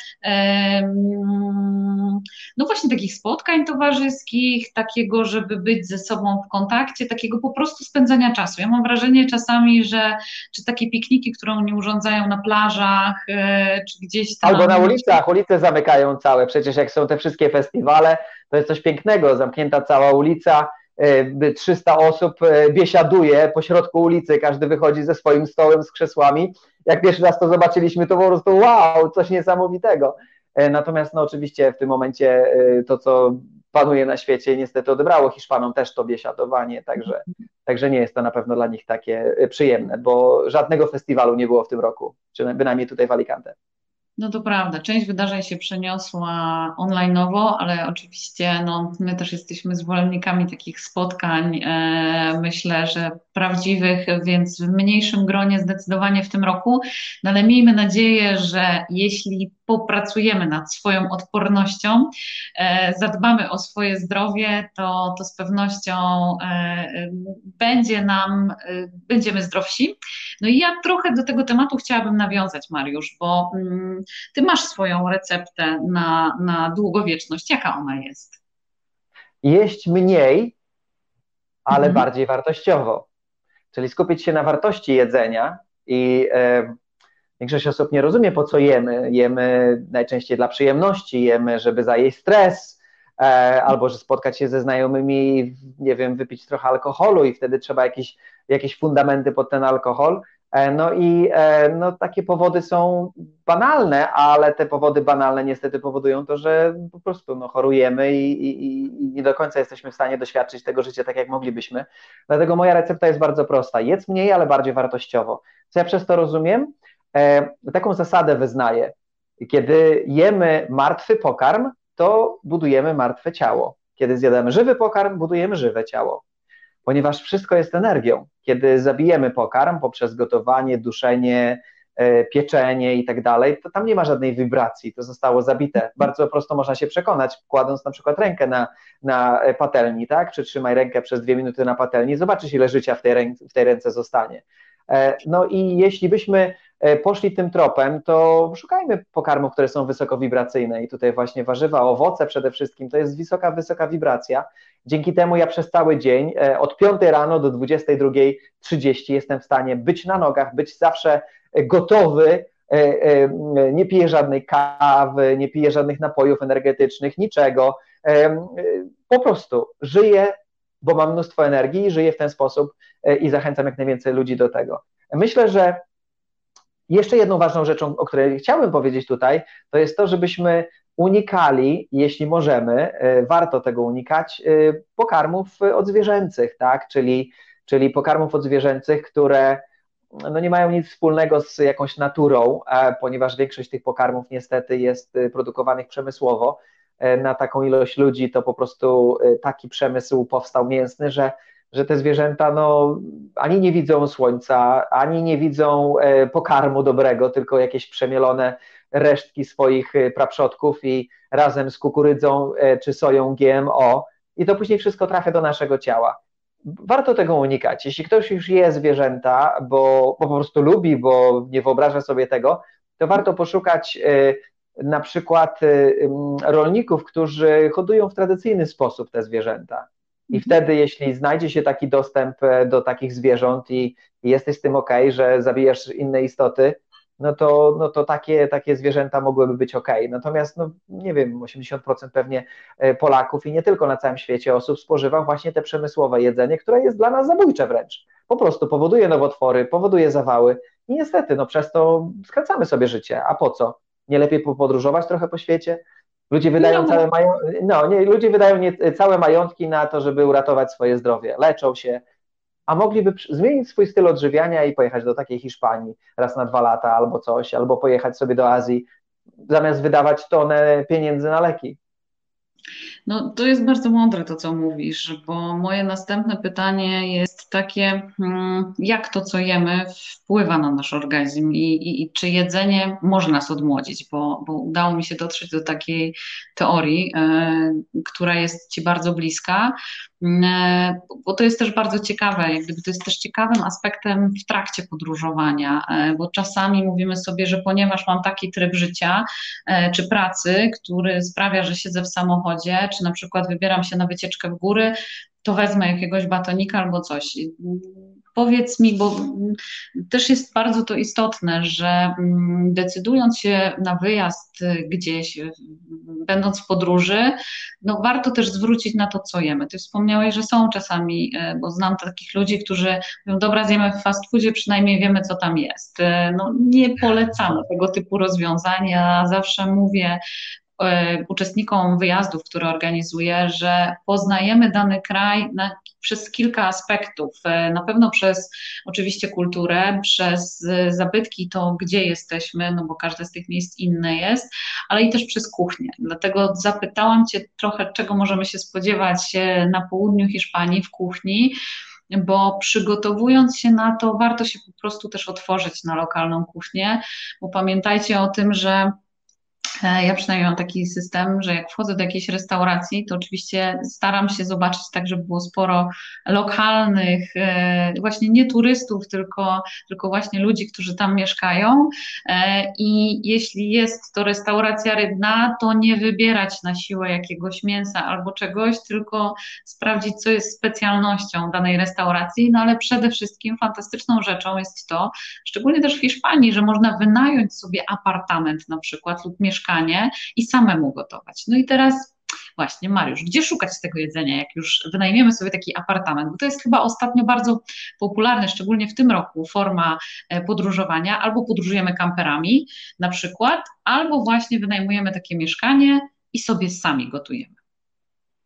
no właśnie takich spotkań towarzyskich, takiego, żeby być ze sobą w kontakcie, takiego po prostu spędzania czasu. Ja mam wrażenie czasami, że czy takie pikniki, które oni urządzają na plażach, e, czy gdzieś tam. Albo na ulicach, ulice zamykają całe, przecież jak są te wszystkie festiwale, to jest coś pięknego, zamknięta cała ulica, 300 e, osób e, biesiaduje po środku ulicy, każdy wychodzi ze swoim stołem, z krzesłami. Jak pierwszy raz to zobaczyliśmy, to po prostu wow, coś niesamowitego. E, natomiast no oczywiście w tym momencie to, co panuje na świecie, niestety odebrało Hiszpanom też to biesiadowanie, także, także nie jest to na pewno dla nich takie przyjemne, bo żadnego festiwalu nie było w tym roku, czy tutaj w Alicante. No to prawda, część wydarzeń się przeniosła online'owo, ale oczywiście no, my też jesteśmy zwolennikami takich spotkań, e, myślę, że prawdziwych, więc w mniejszym gronie zdecydowanie w tym roku, no ale miejmy nadzieję, że jeśli popracujemy nad swoją odpornością, e, zadbamy o swoje zdrowie, to, to z pewnością e, będzie nam, e, będziemy zdrowsi. No i ja trochę do tego tematu chciałabym nawiązać, Mariusz, bo mm, ty masz swoją receptę na, na długowieczność. Jaka ona jest? Jeść mniej, ale mhm. bardziej wartościowo. Czyli skupić się na wartości jedzenia i Większość osób nie rozumie, po co jemy. Jemy najczęściej dla przyjemności, jemy, żeby zajeść stres, e, albo że spotkać się ze znajomymi, nie wiem, wypić trochę alkoholu i wtedy trzeba jakieś, jakieś fundamenty pod ten alkohol. E, no i e, no, takie powody są banalne, ale te powody banalne niestety powodują to, że po prostu no, chorujemy i, i, i, nie do końca jesteśmy w stanie doświadczyć tego życia tak, jak moglibyśmy. Dlatego moja recepta jest bardzo prosta. Jedz mniej, ale bardziej wartościowo. Co ja przez to rozumiem? E, taką zasadę wyznaję. Kiedy jemy martwy pokarm, to budujemy martwe ciało. Kiedy zjadamy żywy pokarm, budujemy żywe ciało. Ponieważ wszystko jest energią. Kiedy zabijemy pokarm poprzez gotowanie, duszenie, e, pieczenie i tak dalej, to tam nie ma żadnej wibracji, to zostało zabite. Bardzo prosto można się przekonać, kładąc na przykład rękę na, na patelni, tak? Czy trzymaj rękę przez dwie minuty na patelni, zobaczysz, ile życia w tej, w tej ręce zostanie. E, no i jeśli byśmy E, poszli tym tropem, to szukajmy pokarmów, które są wysokowibracyjne i tutaj właśnie warzywa, owoce przede wszystkim, to jest wysoka, wysoka wibracja. Dzięki temu ja przez cały dzień e, od 5 rano do 22.30 jestem w stanie być na nogach, być zawsze gotowy, e, nie piję żadnej kawy, nie piję żadnych napojów energetycznych, niczego. Po prostu żyję, bo mam mnóstwo energii i żyję w ten sposób i zachęcam jak najwięcej ludzi do tego. Myślę, że jeszcze jedną ważną rzeczą, o której chciałbym powiedzieć tutaj, to jest to, żebyśmy unikali, jeśli możemy, e, warto tego unikać, e, pokarmów odzwierzęcych, tak? Czyli, czyli pokarmów odzwierzęcych, które no nie mają nic wspólnego z jakąś naturą, ponieważ większość tych pokarmów niestety jest e, produkowanych przemysłowo. Na taką ilość ludzi to po prostu taki przemysł powstał mięsny, że że te zwierzęta no, ani nie widzą słońca, ani nie widzą e, pokarmu dobrego, tylko jakieś przemielone resztki swoich e, praprzodków i razem z kukurydzą e, czy soją GMO i to później wszystko trafia do naszego ciała. Warto tego unikać. Jeśli ktoś już je zwierzęta, bo, bo po prostu lubi, bo nie wyobraża sobie tego, to warto poszukać na przykład rolników, którzy hodują w tradycyjny sposób te zwierzęta. I wtedy, jeśli znajdzie się taki dostęp e, do takich zwierząt i, i jesteś z tym ok, że zabijasz inne istoty, no to, no to takie, takie zwierzęta mogłyby być ok. Natomiast, no nie wiem, 80% pewnie e, Polaków i nie tylko na całym świecie osób spożywa właśnie te przemysłowe jedzenie, które jest dla nas zabójcze wręcz. Po prostu powoduje nowotwory, powoduje zawały i niestety, no przez to skracamy sobie życie. A po co? Nie lepiej podróżować trochę po świecie? Ludzie wydają, no. całe, mają, no, nie, ludzie wydają nie, całe majątki na to, żeby uratować swoje zdrowie. Leczą się, a mogliby zmienić swój styl odżywiania i pojechać do takiej Hiszpanii raz na dwa lata albo coś, albo pojechać sobie do Azji, zamiast wydawać tonę pieniędzy na leki. No, to jest bardzo mądre to, co mówisz, bo moje następne pytanie jest takie, hmm, jak to, co jemy, wpływa na nasz organizm i, i, i czy jedzenie może nas odmłodzić, bo, bo, udało mi się dotrzeć do takiej teorii, e, która jest Ci bardzo bliska, bo to jest też bardzo ciekawe, jak gdyby to jest też ciekawym aspektem w trakcie podróżowania, e, bo czasami mówimy sobie, że ponieważ mam taki tryb życia e, czy pracy, który sprawia, że siedzę w samochodzie, czy na przykład wybieram się na wycieczkę w góry, to wezmę jakiegoś batonika albo coś. Powiedz mi, bo też jest bardzo to istotne, że mm, decydując się na wyjazd gdzieś, będąc w podróży, no warto też zwrócić na to, co jemy. Ty wspomniałeś, że są czasami, e, bo znam takich ludzi, którzy mówią, dobra, zjemy w fast foodzie, przynajmniej wiemy, co tam jest. No, nie polecamy tego typu rozwiązań. Ja zawsze mówię, uczestnikom wyjazdów, które organizuję, że poznajemy dany kraj na, przez kilka aspektów. Na pewno przez oczywiście kulturę, przez zabytki, to gdzie jesteśmy, no bo każde z tych miejsc inne jest, ale i też przez kuchnię. Dlatego zapytałam Cię trochę, czego możemy się spodziewać na południu Hiszpanii w kuchni bo przygotowując się na to, warto się po prostu też otworzyć na lokalną kuchnię, bo pamiętajcie o tym, że E, ja przynajmniej mam taki system, że jak wchodzę do jakiejś restauracji, to oczywiście staram się zobaczyć tak, żeby było sporo lokalnych, e, właśnie nie turystów, tylko, tylko właśnie ludzi, którzy tam mieszkają. E, I jeśli jest to restauracja rybna, to nie wybierać na siłę jakiegoś mięsa albo czegoś, tylko sprawdzić, co jest specjalnością danej restauracji. No ale przede wszystkim fantastyczną rzeczą jest to, szczególnie też w Hiszpanii, że można wynająć sobie apartament na przykład lub mieszkanie mieszkanie i samemu gotować. No i teraz właśnie, Mariusz, gdzie szukać tego jedzenia, jak już wynajmiemy sobie taki apartament? Bo to jest chyba ostatnio bardzo popularne, szczególnie w tym roku, forma e, podróżowania. Albo podróżujemy kamperami na przykład, albo właśnie wynajmujemy takie mieszkanie i sobie sami gotujemy.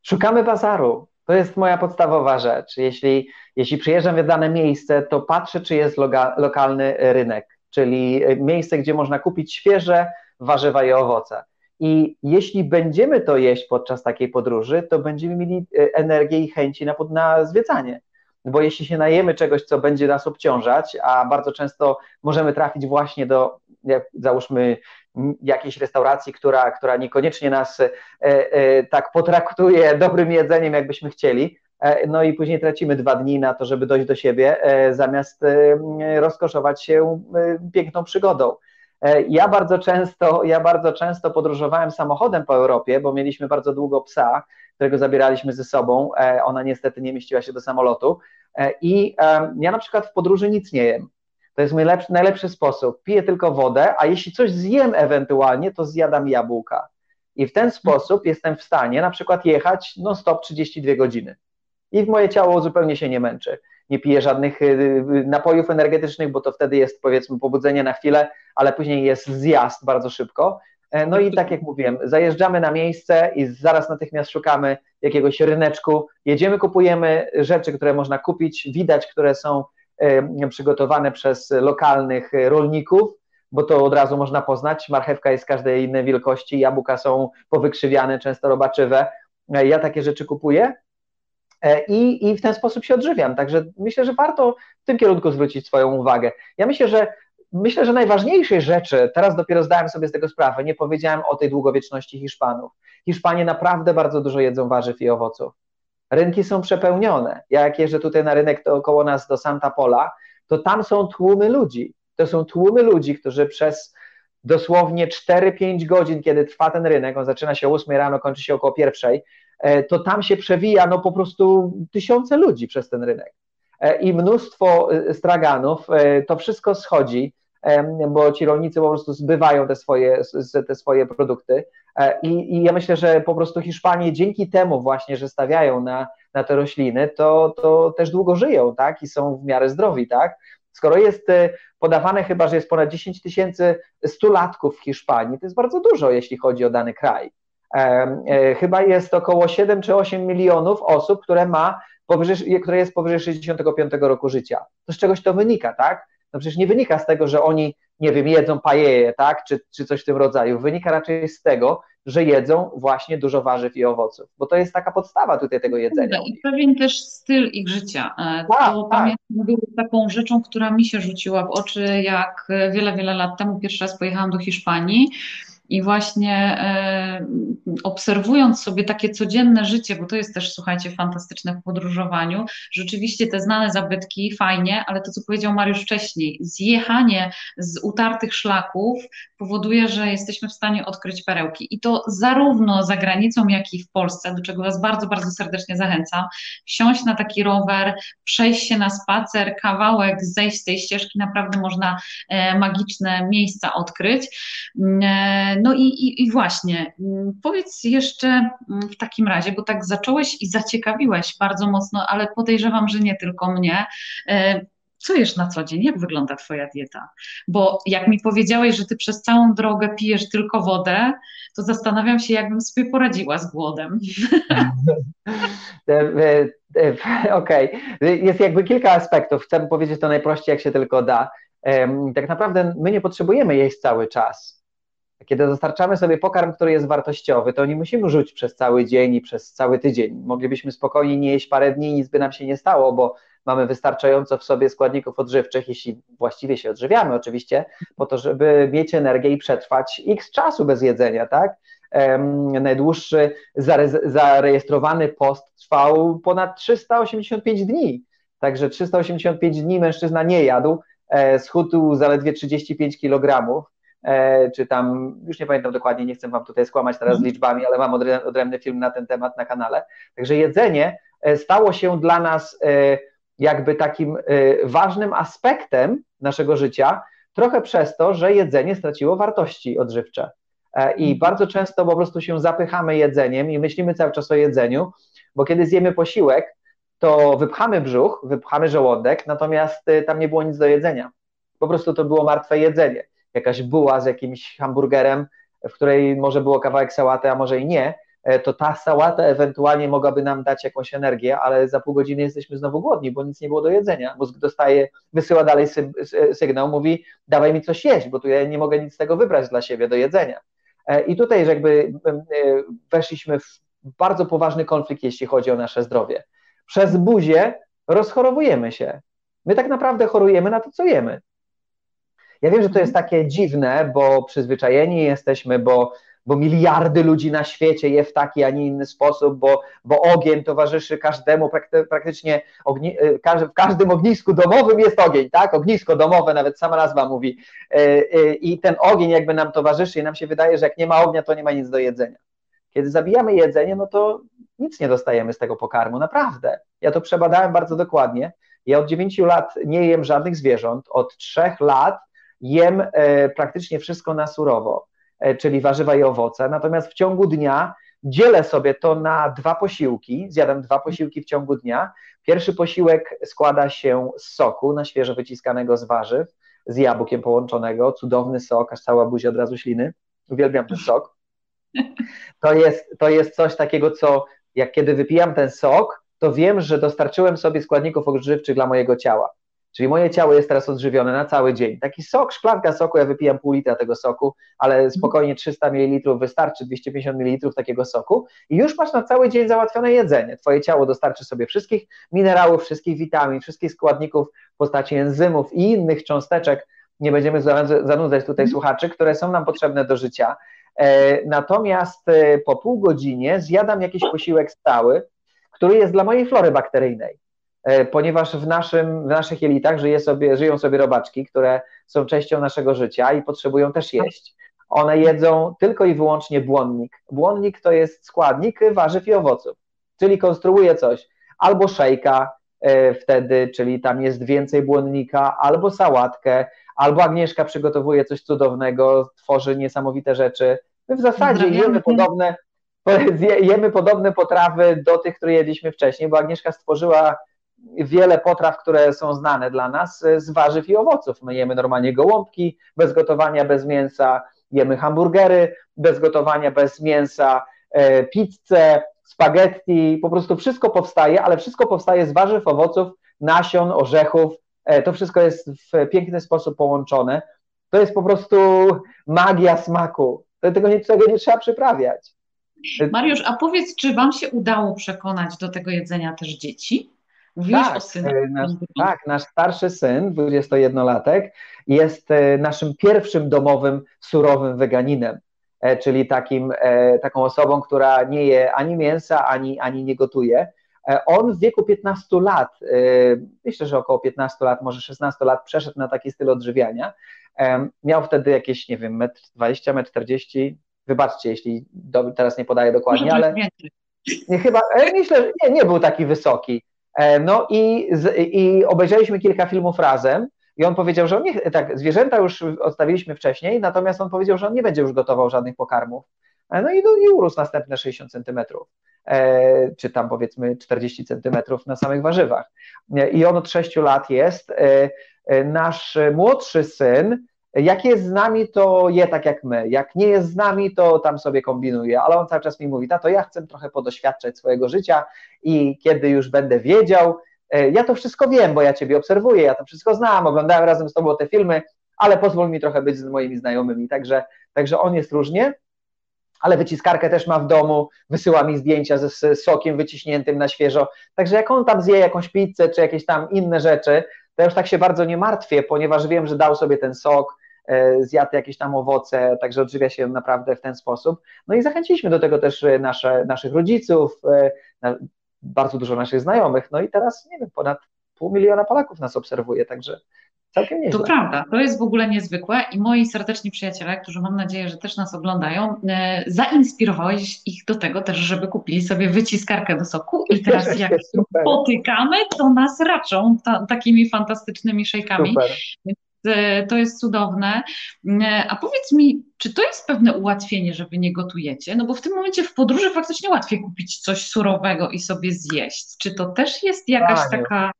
Szukamy bazaru. To jest moja podstawowa rzecz. Jeśli, jeśli przyjeżdżam w dane miejsce, to patrzę, czy jest loga, lokalny rynek, czyli e, miejsce, gdzie można kupić świeże, warzywa i owoce. I jeśli będziemy to jeść podczas takiej podróży, to będziemy mieli e, energię i chęci na, na zwiedzanie. Bo jeśli się najemy czegoś, co będzie nas obciążać, a bardzo często możemy trafić właśnie do, jak, załóżmy, jakiejś restauracji, która, która niekoniecznie nas e, e, tak potraktuje dobrym jedzeniem, jakbyśmy chcieli, e, no i później tracimy dwa dni na to, żeby dojść do siebie, e, zamiast e, rozkoszować się piękną przygodą. E, ja bardzo często, ja bardzo często podróżowałem samochodem po Europie, bo mieliśmy bardzo długo psa, którego zabieraliśmy ze sobą. E, ona niestety nie mieściła się do samolotu. E, I ja na przykład w podróży nic nie jem. To jest mój lepszy, najlepszy sposób. Piję tylko wodę, a jeśli coś zjem ewentualnie, to zjadam jabłka. I w ten sposób jestem w stanie na przykład jechać no stop 32 godziny. I moje ciało zupełnie się nie męczy nie piję żadnych y, y, napojów energetycznych, bo to wtedy jest powiedzmy pobudzenie na chwilę, ale później jest zjazd bardzo szybko. E, no i tak jak mówiłem, zajeżdżamy na miejsce i zaraz natychmiast szukamy jakiegoś ryneczku, jedziemy, kupujemy rzeczy, które można kupić, widać, które są e, przygotowane przez lokalnych rolników, bo to od razu można poznać. Marchewka jest każdej innej wielkości, jabłka są powykrzywiane, często robaczywe. E, ja takie rzeczy kupuję i, i w ten sposób się odżywiam. Także myślę, że warto w tym kierunku zwrócić swoją uwagę. Ja myślę, że myślę, że najważniejszej rzeczy, teraz dopiero zdałem sobie z tego sprawę, nie powiedziałem o tej długowieczności Hiszpanów. Hiszpanie naprawdę bardzo dużo jedzą warzyw i owoców. Rynki są przepełnione. Ja jak jeżdżę tutaj na rynek to około nas do Santa Pola, to tam są tłumy ludzi. To są tłumy ludzi, którzy przez dosłownie 4-5 godzin, kiedy trwa ten rynek, on zaczyna się o 8 rano, kończy się około pierwszej, E, to tam się przewija no po prostu tysiące ludzi przez ten rynek. E, i mnóstwo e, straganów, to wszystko schodzi, bo ci rolnicy po prostu zbywają te swoje, te swoje produkty. I, i ja myślę, że po prostu Hiszpanie dzięki temu właśnie, że stawiają na, na te rośliny, to, to też długo żyją, tak, i są w miarę zdrowi, tak, skoro jest podawane chyba, że jest ponad 10 tysięcy stulatków w Hiszpanii, to jest bardzo dużo, jeśli chodzi o dany kraj. E, chyba jest około 7 czy 8 milionów osób, które ma powyżej, które jest powyżej 65 roku życia. To z czegoś to wynika, tak? No przecież nie wynika z tego, że oni, nie wiem, jedzą pajeje, tak? Czy, czy coś w tym rodzaju. Wynika raczej z tego, że jedzą właśnie dużo warzyw i owoców, bo to jest taka podstawa tutaj tego jedzenia. I pewien też styl ich życia. E, tak, to tak. pamiętam, było taką rzeczą, która mi się rzuciła w oczy, jak wiele, wiele lat temu pierwszy raz pojechałam do Hiszpanii i właśnie e, obserwując sobie takie codzienne życie, bo to jest też, słuchajcie, fantastyczne w podróżowaniu, rzeczywiście te znane zabytki, fajnie, ale to, co powiedział Mariusz wcześniej, zjechanie z utartych szlaków powoduje, że jesteśmy w stanie odkryć perełki. I to zarówno za granicą, jak i w Polsce, do czego Was bardzo, bardzo serdecznie zachęcam. Wsiąść na taki rower, przejść się na spacer, kawałek, zejść z tej ścieżki, naprawdę można e, magiczne miejsca odkryć. No i, i, i właśnie, mm, powiedz jeszcze mm, w takim razie, bo tak zacząłeś i zaciekawiłeś bardzo mocno, ale podejrzewam, że nie tylko mnie. E, co jesz na co dzień? Jak wygląda Twoja dieta? Bo jak mi powiedziałeś, że Ty przez całą drogę pijesz tylko wodę, to zastanawiam się, jakbym sobie poradziła z głodem. Okej, okay. jest jakby kilka aspektów. Chcę powiedzieć to najprościej, jak się tylko da. Tak naprawdę my nie potrzebujemy jeść cały czas. Kiedy dostarczamy sobie pokarm, który jest wartościowy, to nie musimy rzucić przez cały dzień i przez cały tydzień. Moglibyśmy spokojnie nie jeść parę dni i nic by nam się nie stało, bo mamy wystarczająco w sobie składników odżywczych, jeśli właściwie się odżywiamy oczywiście, po to, żeby mieć energię i przetrwać x czasu bez jedzenia, tak? najdłuższy zarejestrowany post trwał ponad 385 dni. Także 385 dni mężczyzna nie jadł, e, schudł zaledwie 35 kg, czy tam, już nie pamiętam dokładnie, nie chcę Wam tutaj skłamać teraz z mhm. liczbami, ale mam odrębny film na ten temat na kanale. Także jedzenie e, stało się dla nas jakby takim ważnym aspektem naszego życia, trochę przez to, że jedzenie straciło wartości odżywcze. E, i mhm. bardzo często po prostu się zapychamy jedzeniem i myślimy cały czas o jedzeniu, bo kiedy zjemy posiłek, to wypchamy brzuch, wypchamy żołądek, natomiast tam nie było nic do jedzenia. Po prostu to było martwe jedzenie. Jakaś buła z jakimś hamburgerem, w której może było kawałek sałaty, a może i nie, e, to ta sałata ewentualnie mogłaby nam dać jakąś energię, ale za pół godziny jesteśmy znowu głodni, bo nic nie było do jedzenia. Mózg dostaje, wysyła dalej sygnał, mówi dawaj mi coś jeść, bo tu ja nie mogę nic z tego wybrać dla siebie do jedzenia. E, I tutaj jakby e, weszliśmy w bardzo poważny konflikt, jeśli chodzi o nasze zdrowie. Przez buzię rozchorowujemy się. My tak naprawdę chorujemy na to, co jemy. Ja wiem, że to jest takie dziwne, bo przyzwyczajeni jesteśmy, bo, bo miliardy ludzi na świecie je w taki, a nie inny sposób, bo, bo ogień towarzyszy każdemu, praktycznie ogni, e, w każdym ognisku domowym jest ogień, tak? Ognisko domowe, nawet sama nazwa mówi. E, e, I ten ogień jakby nam towarzyszy i nam się wydaje, że jak nie ma ognia, to nie ma nic do jedzenia. Kiedy zabijamy jedzenie, no to nic nie dostajemy z tego pokarmu, naprawdę. Ja to przebadałem bardzo dokładnie. Ja od 9 lat nie jem żadnych zwierząt, od 3 lat jem praktycznie wszystko na surowo E, czyli warzywa i owoce. Natomiast w ciągu dnia dzielę sobie to na dwa posiłki, zjadam dwa posiłki w ciągu dnia. Pierwszy posiłek składa się z soku na świeżo wyciskanego z warzyw, z jabłkiem połączonego, cudowny sok, aż cała buzia od razu śliny. Uwielbiam ten sok. To jest, to jest coś takiego, co jak kiedy wypijam ten sok, to wiem, że dostarczyłem sobie składników odżywczych dla mojego ciała. Czyli moje ciało jest teraz odżywione na cały dzień. Taki sok, szklanka soku, ja wypijam pół litra tego soku, ale mhm. spokojnie 300 ml wystarczy, 250 ml takiego soku i już masz na cały dzień załatwione jedzenie. Twoje ciało dostarczy sobie wszystkich minerałów, wszystkich witamin, wszystkich składników w postaci enzymów i innych cząsteczek. Nie będziemy zanudzać tutaj mhm. słuchaczy, które są nam potrzebne do życia. E, natomiast e, po pół godzinie zjadam jakiś posiłek stały, który jest dla mojej flory bakteryjnej. E, ponieważ w, naszym, w naszych jelitach żyje sobie, żyją sobie robaczki, które są częścią naszego życia i potrzebują też jeść. One jedzą tylko i wyłącznie błonnik. Błonnik to jest składnik warzyw i owoców, czyli konstruuje coś albo szejka e, wtedy, czyli tam jest więcej błonnika, albo sałatkę, albo Agnieszka przygotowuje coś cudownego, tworzy niesamowite rzeczy. My w zasadzie jemy podobne, jemy podobne potrawy do tych, które jedliśmy wcześniej, bo Agnieszka stworzyła wiele potraw, które są znane dla nas e, z warzyw i owoców. My jemy normalnie gołąbki bez gotowania, bez mięsa, jemy hamburgery bez gotowania, bez mięsa, e, pizzę, spaghetti, po prostu wszystko powstaje, ale wszystko powstaje z warzyw, owoców, nasion, orzechów. E, to wszystko jest w piękny sposób połączone. To jest po prostu magia smaku. Tego nie, tego nie trzeba przyprawiać. Mariusz, a powiedz, czy Wam się udało przekonać do tego jedzenia też dzieci? Mówiłeś tak, o. E, nasz, tak, nasz starszy syn, 21-latek, jest e, naszym pierwszym domowym, surowym weganinem, e, czyli takim, taką osobą, która nie je ani mięsa, ani, ani nie gotuje. On w wieku 15 lat, myślę, że około 15 lat, może 16 lat, przeszedł na taki styl odżywiania. Miał wtedy jakieś, nie wiem, 1,20 m, 1,40 m. Wybaczcie, jeśli do, teraz nie podaję dokładnie, ale nie, chyba, myślę, nie, nie był taki wysoki. E, no i, i obejrzeliśmy kilka filmów razem i on powiedział, że on nie, tak, zwierzęta już odstawiliśmy wcześniej, natomiast on powiedział, że on nie będzie już gotował żadnych pokarmów. no i, no, i urósł następne 60 centymetrów. Czy tam powiedzmy 40 centymetrów na samych warzywach. I on od 6 lat jest. Nasz młodszy syn jak jest z nami, to je tak jak my. Jak nie jest z nami, to tam sobie kombinuje. Ale on cały czas mi mówi, to ja chcę trochę podoświadczać swojego życia i kiedy już będę wiedział, e, ja to wszystko wiem, bo ja Ciebie obserwuję, ja to wszystko znam, oglądałem razem z Tobą te filmy, ale pozwól mi trochę być z moimi znajomymi. Także, także on jest różnie, ale wyciskarkę też ma w domu, wysyła mi zdjęcia ze sokiem wyciśniętym na świeżo. Także jak on tam zje jakąś pizzę czy jakieś tam inne rzeczy, to ja już tak się bardzo nie martwię, ponieważ wiem, że dał sobie ten sok, zjadł jakieś tam owoce, także odżywia się naprawdę w ten sposób. No i zachęciliśmy do tego też e, nasze, naszych rodziców, e, bardzo dużo naszych znajomych, no i teraz, nie wiem, ponad pół miliona Polaków nas obserwuje, także całkiem nieźle. To prawda, to jest w ogóle niezwykłe i moi serdeczni przyjaciele, którzy mam nadzieję, że też nas oglądają, e, zainspirowałeś ich do tego też, żeby kupili sobie wyciskarkę do soku i teraz jak spotykamy, to nas raczą ta, takimi fantastycznymi szejkami. E, to jest cudowne. E, a powiedz mi, czy to jest pewne ułatwienie, że wy nie gotujecie? No bo w tym momencie w podróży faktycznie łatwiej kupić coś surowego i sobie zjeść. Czy to też jest jakaś taka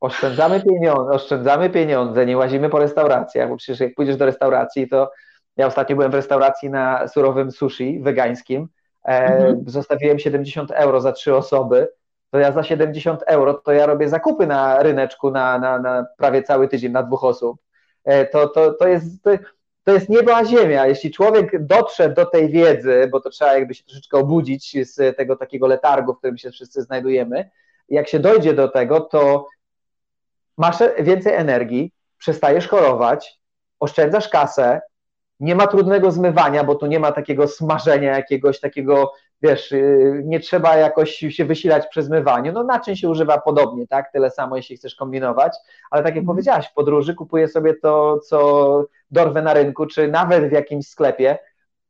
Oszczędzamy pieniądze, oszczędzamy pieniądze, nie łazimy po restauracjach, bo przecież jak pójdziesz do restauracji, to ja ostatnio byłem w restauracji na surowym sushi wegańskim, e, mhm. zostawiłem 70 euro za trzy osoby, to ja za 70 euro to ja robię zakupy na ryneczku na, na, na prawie cały tydzień na dwóch osób. E, to, to, to, jest, to, to jest niebo a ziemia. Jeśli człowiek dotrze do tej wiedzy, bo to trzeba jakby się troszeczkę obudzić z tego takiego letargu, w którym się wszyscy znajdujemy, jak się dojdzie do tego, to masz więcej energii, przestajesz chorować, oszczędzasz kasę, nie ma trudnego zmywania, bo tu nie ma takiego smażenia jakiegoś takiego, wiesz, y, nie trzeba jakoś się wysilać przy zmywaniu. No naczyń się używa podobnie, tak? Tyle samo, jeśli chcesz kombinować, ale tak jak mm. powiedziałaś, w podróży kupuję sobie to, co dorwę na rynku, czy nawet w jakimś sklepie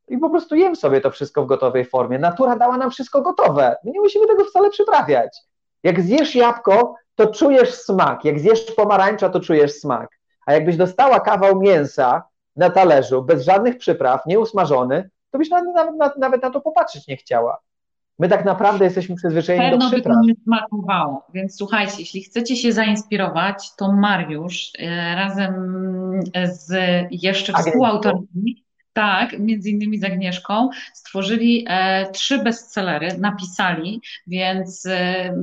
i po prostu jem sobie to wszystko w gotowej formie. Natura dała nam wszystko gotowe. My nie musimy tego wcale przyprawiać. Jak zjesz jabłko, to czujesz smak. Jak zjesz pomarańcza, to czujesz smak. A jakbyś dostała kawał mięsa na talerzu, bez żadnych przypraw, nieusmażony, to byś nawet, nawet, nawet na to popatrzeć nie chciała. My tak naprawdę jesteśmy przyzwyczajeni Pewno do przypraw. by to nie smakowało. Więc słuchajcie, jeśli chcecie się zainspirować, to Mariusz e, razem z jeszcze współautorami tak, między innymi z Agnieszką, stworzyli e, trzy bestsellery, napisali, więc e,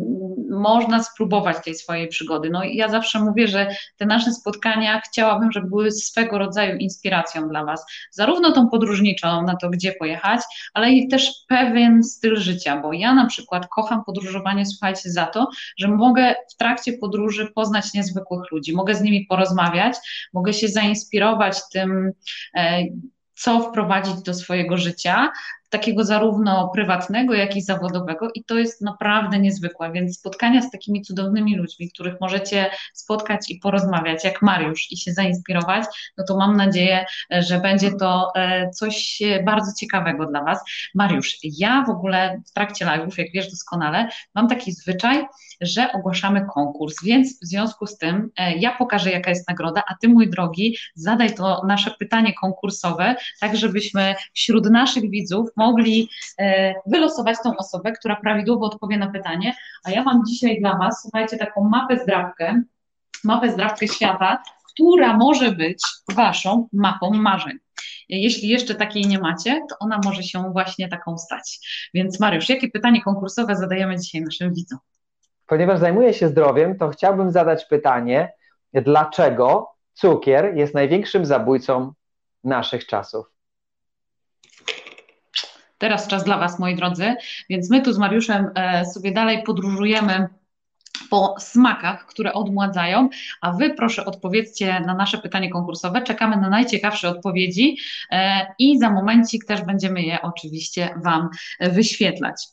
można spróbować tej swojej przygody. No ja zawsze mówię, że te nasze spotkania chciałabym, żeby były swego rodzaju inspiracją dla Was, zarówno tą podróżniczą na to, gdzie pojechać, ale i też pewien styl życia, bo ja na przykład kocham podróżowanie, słuchajcie, za to, że mogę w trakcie podróży poznać niezwykłych ludzi, mogę z nimi porozmawiać, mogę się zainspirować tym, e, co wprowadzić do swojego życia, takiego zarówno prywatnego, jak i zawodowego i to jest naprawdę niezwykłe, więc spotkania z takimi cudownymi ludźmi, których możecie spotkać i porozmawiać, jak Mariusz i się zainspirować, no to mam nadzieję, że będzie to e, coś bardzo ciekawego dla Was. Mariusz, ja w ogóle w trakcie live'ów, jak wiesz doskonale, mam taki zwyczaj, że ogłaszamy konkurs, więc w związku z tym e, ja pokażę, jaka jest nagroda, a Ty, mój drogi, zadaj to nasze pytanie konkursowe, tak żebyśmy wśród naszych widzów mogli e, wylosować tą osobę, która prawidłowo odpowie na pytanie. A ja mam dzisiaj dla Was, słuchajcie, taką mapę zdrawkę, mapę zdrawkę świata, która może być Waszą mapą marzeń. Jeśli jeszcze takiej nie macie, to ona może się właśnie taką stać. Więc Mariusz, jakie pytanie konkursowe zadajemy dzisiaj naszym widzom? Ponieważ zajmuję się zdrowiem, to chciałbym zadać pytanie, dlaczego cukier jest największym zabójcą naszych czasów? Teraz czas dla Was, moi drodzy. Więc my tu z Mariuszem e, sobie dalej podróżujemy po smakach, które odmładzają, a Wy proszę odpowiedzcie na nasze pytanie konkursowe. Czekamy na najciekawsze odpowiedzi e, i za momencik też będziemy je oczywiście Wam wyświetlać.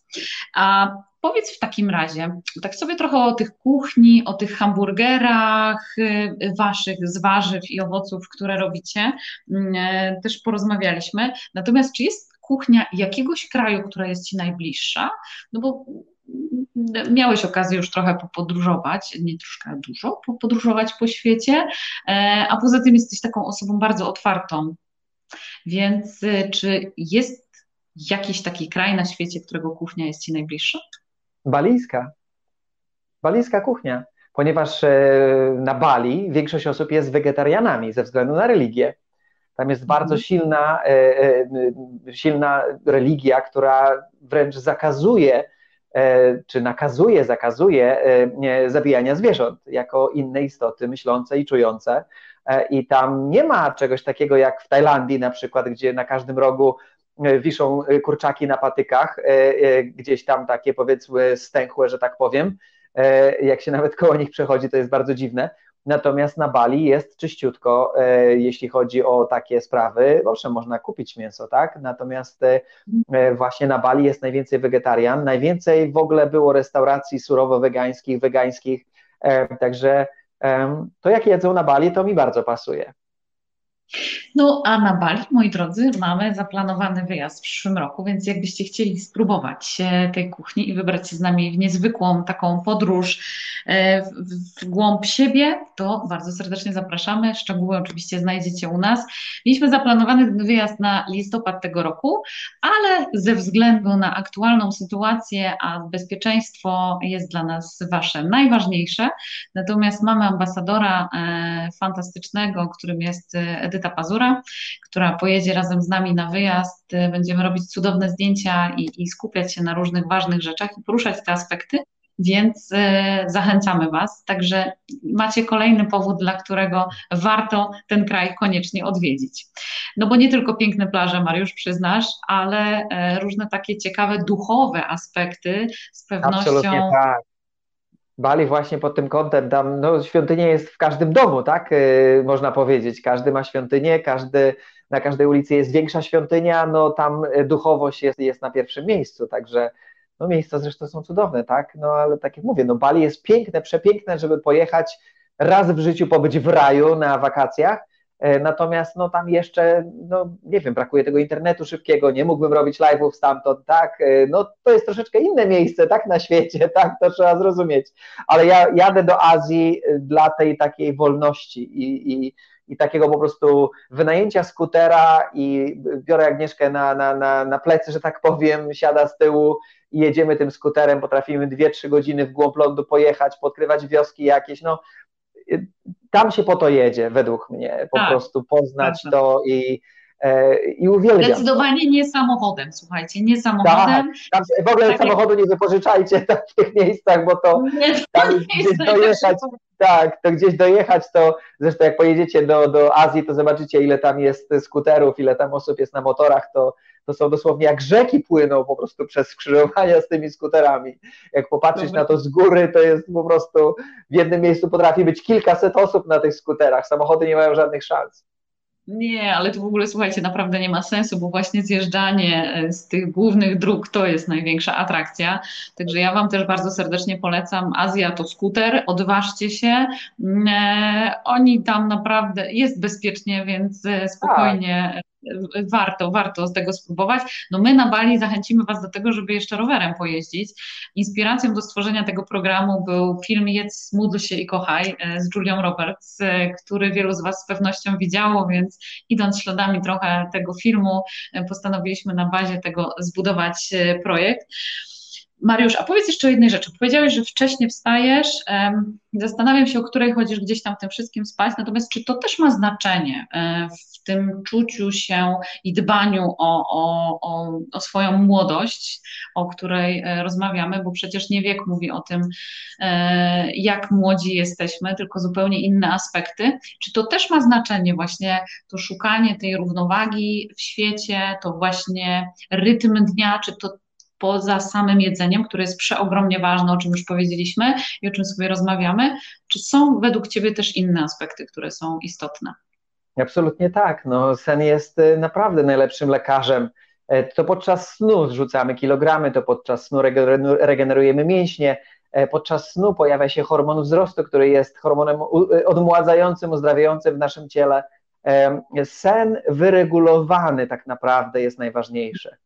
A Powiedz w takim razie, tak sobie trochę o tych kuchni, o tych hamburgerach waszych z warzyw i owoców, które robicie, mm, e, też porozmawialiśmy. Natomiast czy jest kuchnia jakiegoś kraju, która jest Ci najbliższa? No bo miałeś okazję już trochę popodróżować, nie troszkę dużo, popodróżować po świecie, e, a poza tym jesteś taką osobą bardzo otwartą. Więc y, czy jest jakiś taki kraj na świecie, którego kuchnia jest Ci najbliższa? Balijska. Balijska kuchnia, ponieważ na Bali większość osób jest wegetarianami ze względu na religię. Tam jest bardzo mhm. silna, silna religia, która wręcz zakazuje E, czy nakazuje, zakazuje e, zabijania zwierząt jako inne istoty myślące i czujące. E, I tam nie ma czegoś takiego jak w Tajlandii na przykład, gdzie na każdym rogu wiszą kurczaki na patykach, gdzieś tam takie powiedzmy stęchłe, że tak powiem. Jak się nawet koło nich przechodzi, to jest bardzo dziwne. Natomiast na Bali jest czyściutko, e, jeśli chodzi o takie sprawy. Owszem, można kupić mięso, tak? Natomiast e, e, właśnie na Bali jest najwięcej wegetarian, najwięcej w ogóle było restauracji surowo wegańskich, wegańskich, także to jak jedzą na Bali, to mi bardzo pasuje. No a na Bali, moi drodzy, mamy zaplanowany wyjazd w przyszłym roku, więc jakbyście chcieli spróbować tej kuchni i wybrać się z nami w niezwykłą taką podróż e, w głąb siebie, to bardzo serdecznie zapraszamy. Szczegóły oczywiście znajdziecie u nas. Mieliśmy zaplanowany wyjazd na listopad tego roku, ale ze względu na aktualną sytuację, a bezpieczeństwo jest dla nas wasze najważniejsze. Natomiast mamy ambasadora e, fantastycznego, którym jest Edyta Edyta Pazura, która pojedzie razem z nami na wyjazd. Będziemy robić cudowne zdjęcia i, i skupiać się na różnych ważnych rzeczach i poruszać te aspekty więc e, zachęcamy Was. Także macie kolejny powód, dla którego warto ten kraj koniecznie odwiedzić. No bo nie tylko piękne plaże, Mariusz, przyznasz, ale e, różne takie ciekawe duchowe aspekty z pewnością. Absolutnie tak. Bali właśnie pod tym kątem, tam no, świątynia jest w każdym domu, tak, yy, można powiedzieć, każdy ma świątynię, każdy, na każdej ulicy jest większa świątynia, no tam y, duchowość jest, jest na pierwszym miejscu, także no miejsca zresztą są cudowne, tak, no ale tak jak mówię, no Bali jest piękne, przepiękne, żeby pojechać raz w życiu pobyć w raju na wakacjach, natomiast no tam jeszcze, no nie wiem, brakuje tego internetu szybkiego, nie mógłbym robić live'ów stamtąd, tak, e, no to jest troszeczkę inne miejsce, tak, na świecie, tak, to trzeba zrozumieć, ale ja jadę do Azji e, dla tej takiej wolności i, i, i takiego po prostu wynajęcia skutera i biorę Agnieszkę na, na, na, na plecy, że tak powiem, siada z tyłu i jedziemy tym skuterem, potrafimy 2-3 godziny w głąb lądu pojechać, podkrywać wioski jakieś, no tam się po to jedzie, według mnie, po tak, prostu poznać tak, to i, e, i uwielbiam. Zdecydowanie nie samochodem, słuchajcie, nie samochodem. Tak, w ogóle tak samochodu nie wypożyczajcie w tych miejscach, bo to nie, tam gdzieś dojechać, tak, to gdzieś dojechać, to zresztą jak pojedziecie do, do Azji, to zobaczycie ile tam jest skuterów, ile tam osób jest na motorach, to to są dosłownie jak rzeki płyną po prostu przez skrzyżowania z tymi skuterami. Jak popatrzeć na to z góry, to jest po prostu w jednym miejscu potrafi być kilkaset osób na tych skuterach. Samochody nie mają żadnych szans. Nie, ale to w ogóle słuchajcie, naprawdę nie ma sensu, bo właśnie zjeżdżanie e, z tych głównych dróg to jest największa atrakcja. Także ja Wam też bardzo serdecznie polecam. Azja to skuter, odważcie się. Mm, e, oni tam naprawdę jest bezpiecznie, więc e, spokojnie. Warto, warto z tego spróbować. No my na Bali zachęcimy Was do tego, żeby jeszcze rowerem pojeździć. Inspiracją do stworzenia tego programu był film Jedz, módl się i kochaj e, z Julią Roberts, e, który wielu z Was z pewnością widziało, więc idąc śladami trochę tego filmu, e, postanowiliśmy na bazie tego zbudować projekt. Mariusz, a powiedz jeszcze o jednej rzeczy. Powiedziałeś, że wcześniej wstajesz. Zastanawiam się, o której chodzisz gdzieś tam tym wszystkim spać, natomiast czy to też ma znaczenie tym czuciu się i dbaniu o, o, o, o swoją młodość, o której e, rozmawiamy, bo przecież nie wiek mówi o tym, e, jak młodzi jesteśmy, tylko zupełnie inne aspekty. Czy to też ma znaczenie właśnie to szukanie tej równowagi w świecie, to właśnie rytm dnia, czy to poza samym jedzeniem, które jest przeogromnie ważne, o czym już powiedzieliśmy i o czym sobie rozmawiamy, czy są według Ciebie też inne aspekty, które są istotne? Absolutnie tak. No, sen jest y, naprawdę najlepszym lekarzem. E, to podczas snu zrzucamy kilogramy, to podczas snu regenerujemy mięśnie, e, podczas snu pojawia się hormon wzrostu, który jest hormonem y, odmładzającym, uzdrawiającym w naszym ciele. Sen wyregulowany tak naprawdę jest najważniejszy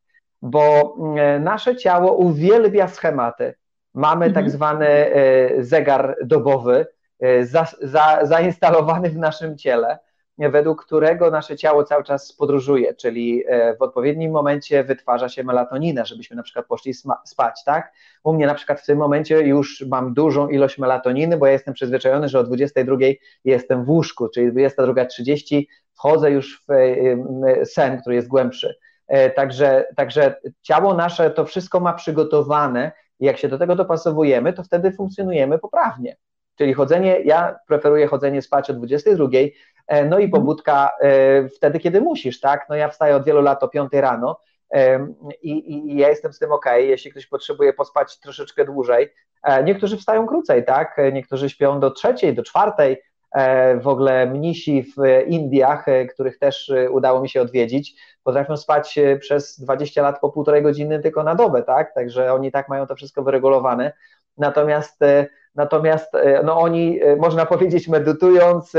bo mm, nasze ciało uwielbia schematy. Mamy tak mhm. zwany e, zegar dobowy e, za, za, zainstalowany w naszym ciele według którego nasze ciało cały czas podróżuje, czyli w odpowiednim momencie wytwarza się melatonina, żebyśmy na przykład poszli spać, tak? U mnie na przykład w tym momencie już mam dużą ilość melatoniny, bo ja jestem przyzwyczajony, że o 22 jestem w łóżku, czyli 22.30 wchodzę już w sen, który jest głębszy. Także, także ciało nasze to wszystko ma przygotowane i jak się do tego dopasowujemy, to wtedy funkcjonujemy poprawnie. Czyli chodzenie, ja preferuję chodzenie spać o 22, e, no i pobudka e, wtedy, kiedy musisz, tak? No ja wstaję od wielu lat o 5 rano e, i, i ja jestem z tym ok, jeśli ktoś potrzebuje pospać troszeczkę dłużej. Niektórzy wstają krócej, tak? Niektórzy śpią do trzeciej, do czwartej, w ogóle mnisi w Indiach, których też udało mi się odwiedzić, potrafią spać przez 20 lat po półtorej godziny tylko na dobę, tak? Także oni tak mają to wszystko wyregulowane. Natomiast, natomiast no oni, można powiedzieć, medytując,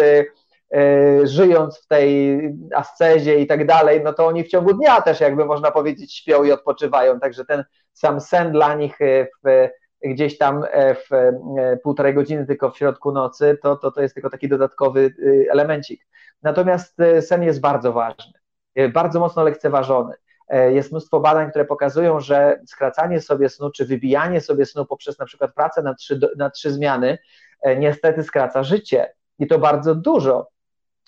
żyjąc w tej ascezie i tak dalej, no to oni w ciągu dnia też jakby można powiedzieć śpią i odpoczywają, także ten sam sen dla nich w gdzieś tam e, w e, półtorej godziny tylko w środku nocy, to, to, to jest tylko taki dodatkowy elemencik. Natomiast e, sen jest bardzo ważny, bardzo mocno lekceważony. Jest mnóstwo badań, które pokazują, że skracanie sobie snu, czy wybijanie sobie snu poprzez na przykład pracę na trzy, na trzy zmiany, niestety skraca życie i to bardzo dużo.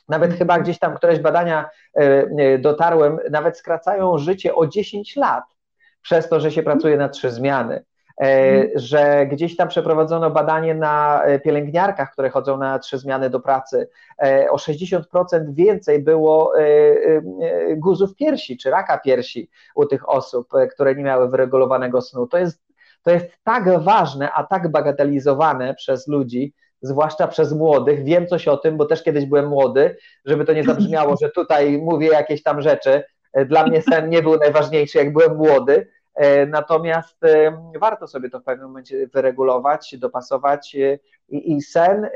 Nawet chyba gdzieś tam któreś badania dotarłem, nawet skracają życie o 10 lat przez to, że się pracuje na trzy zmiany. E, mhm. że gdzieś tam przeprowadzono badanie na e, pielęgniarkach, które chodzą na trzy zmiany do pracy. E, o 60% więcej było guzów piersi czy raka piersi u tych osób, które nie miały wyregulowanego snu. To jest, to jest tak ważne, a tak bagatelizowane przez ludzi, zwłaszcza przez młodych. Wiem coś o tym, bo też kiedyś byłem młody, żeby to nie zabrzmiało, że tutaj mówię jakieś tam rzeczy. Dla mnie sen nie był najważniejszy, jak byłem młody, natomiast e, warto sobie to w pewnym momencie wyregulować, dopasować e, i, i sen.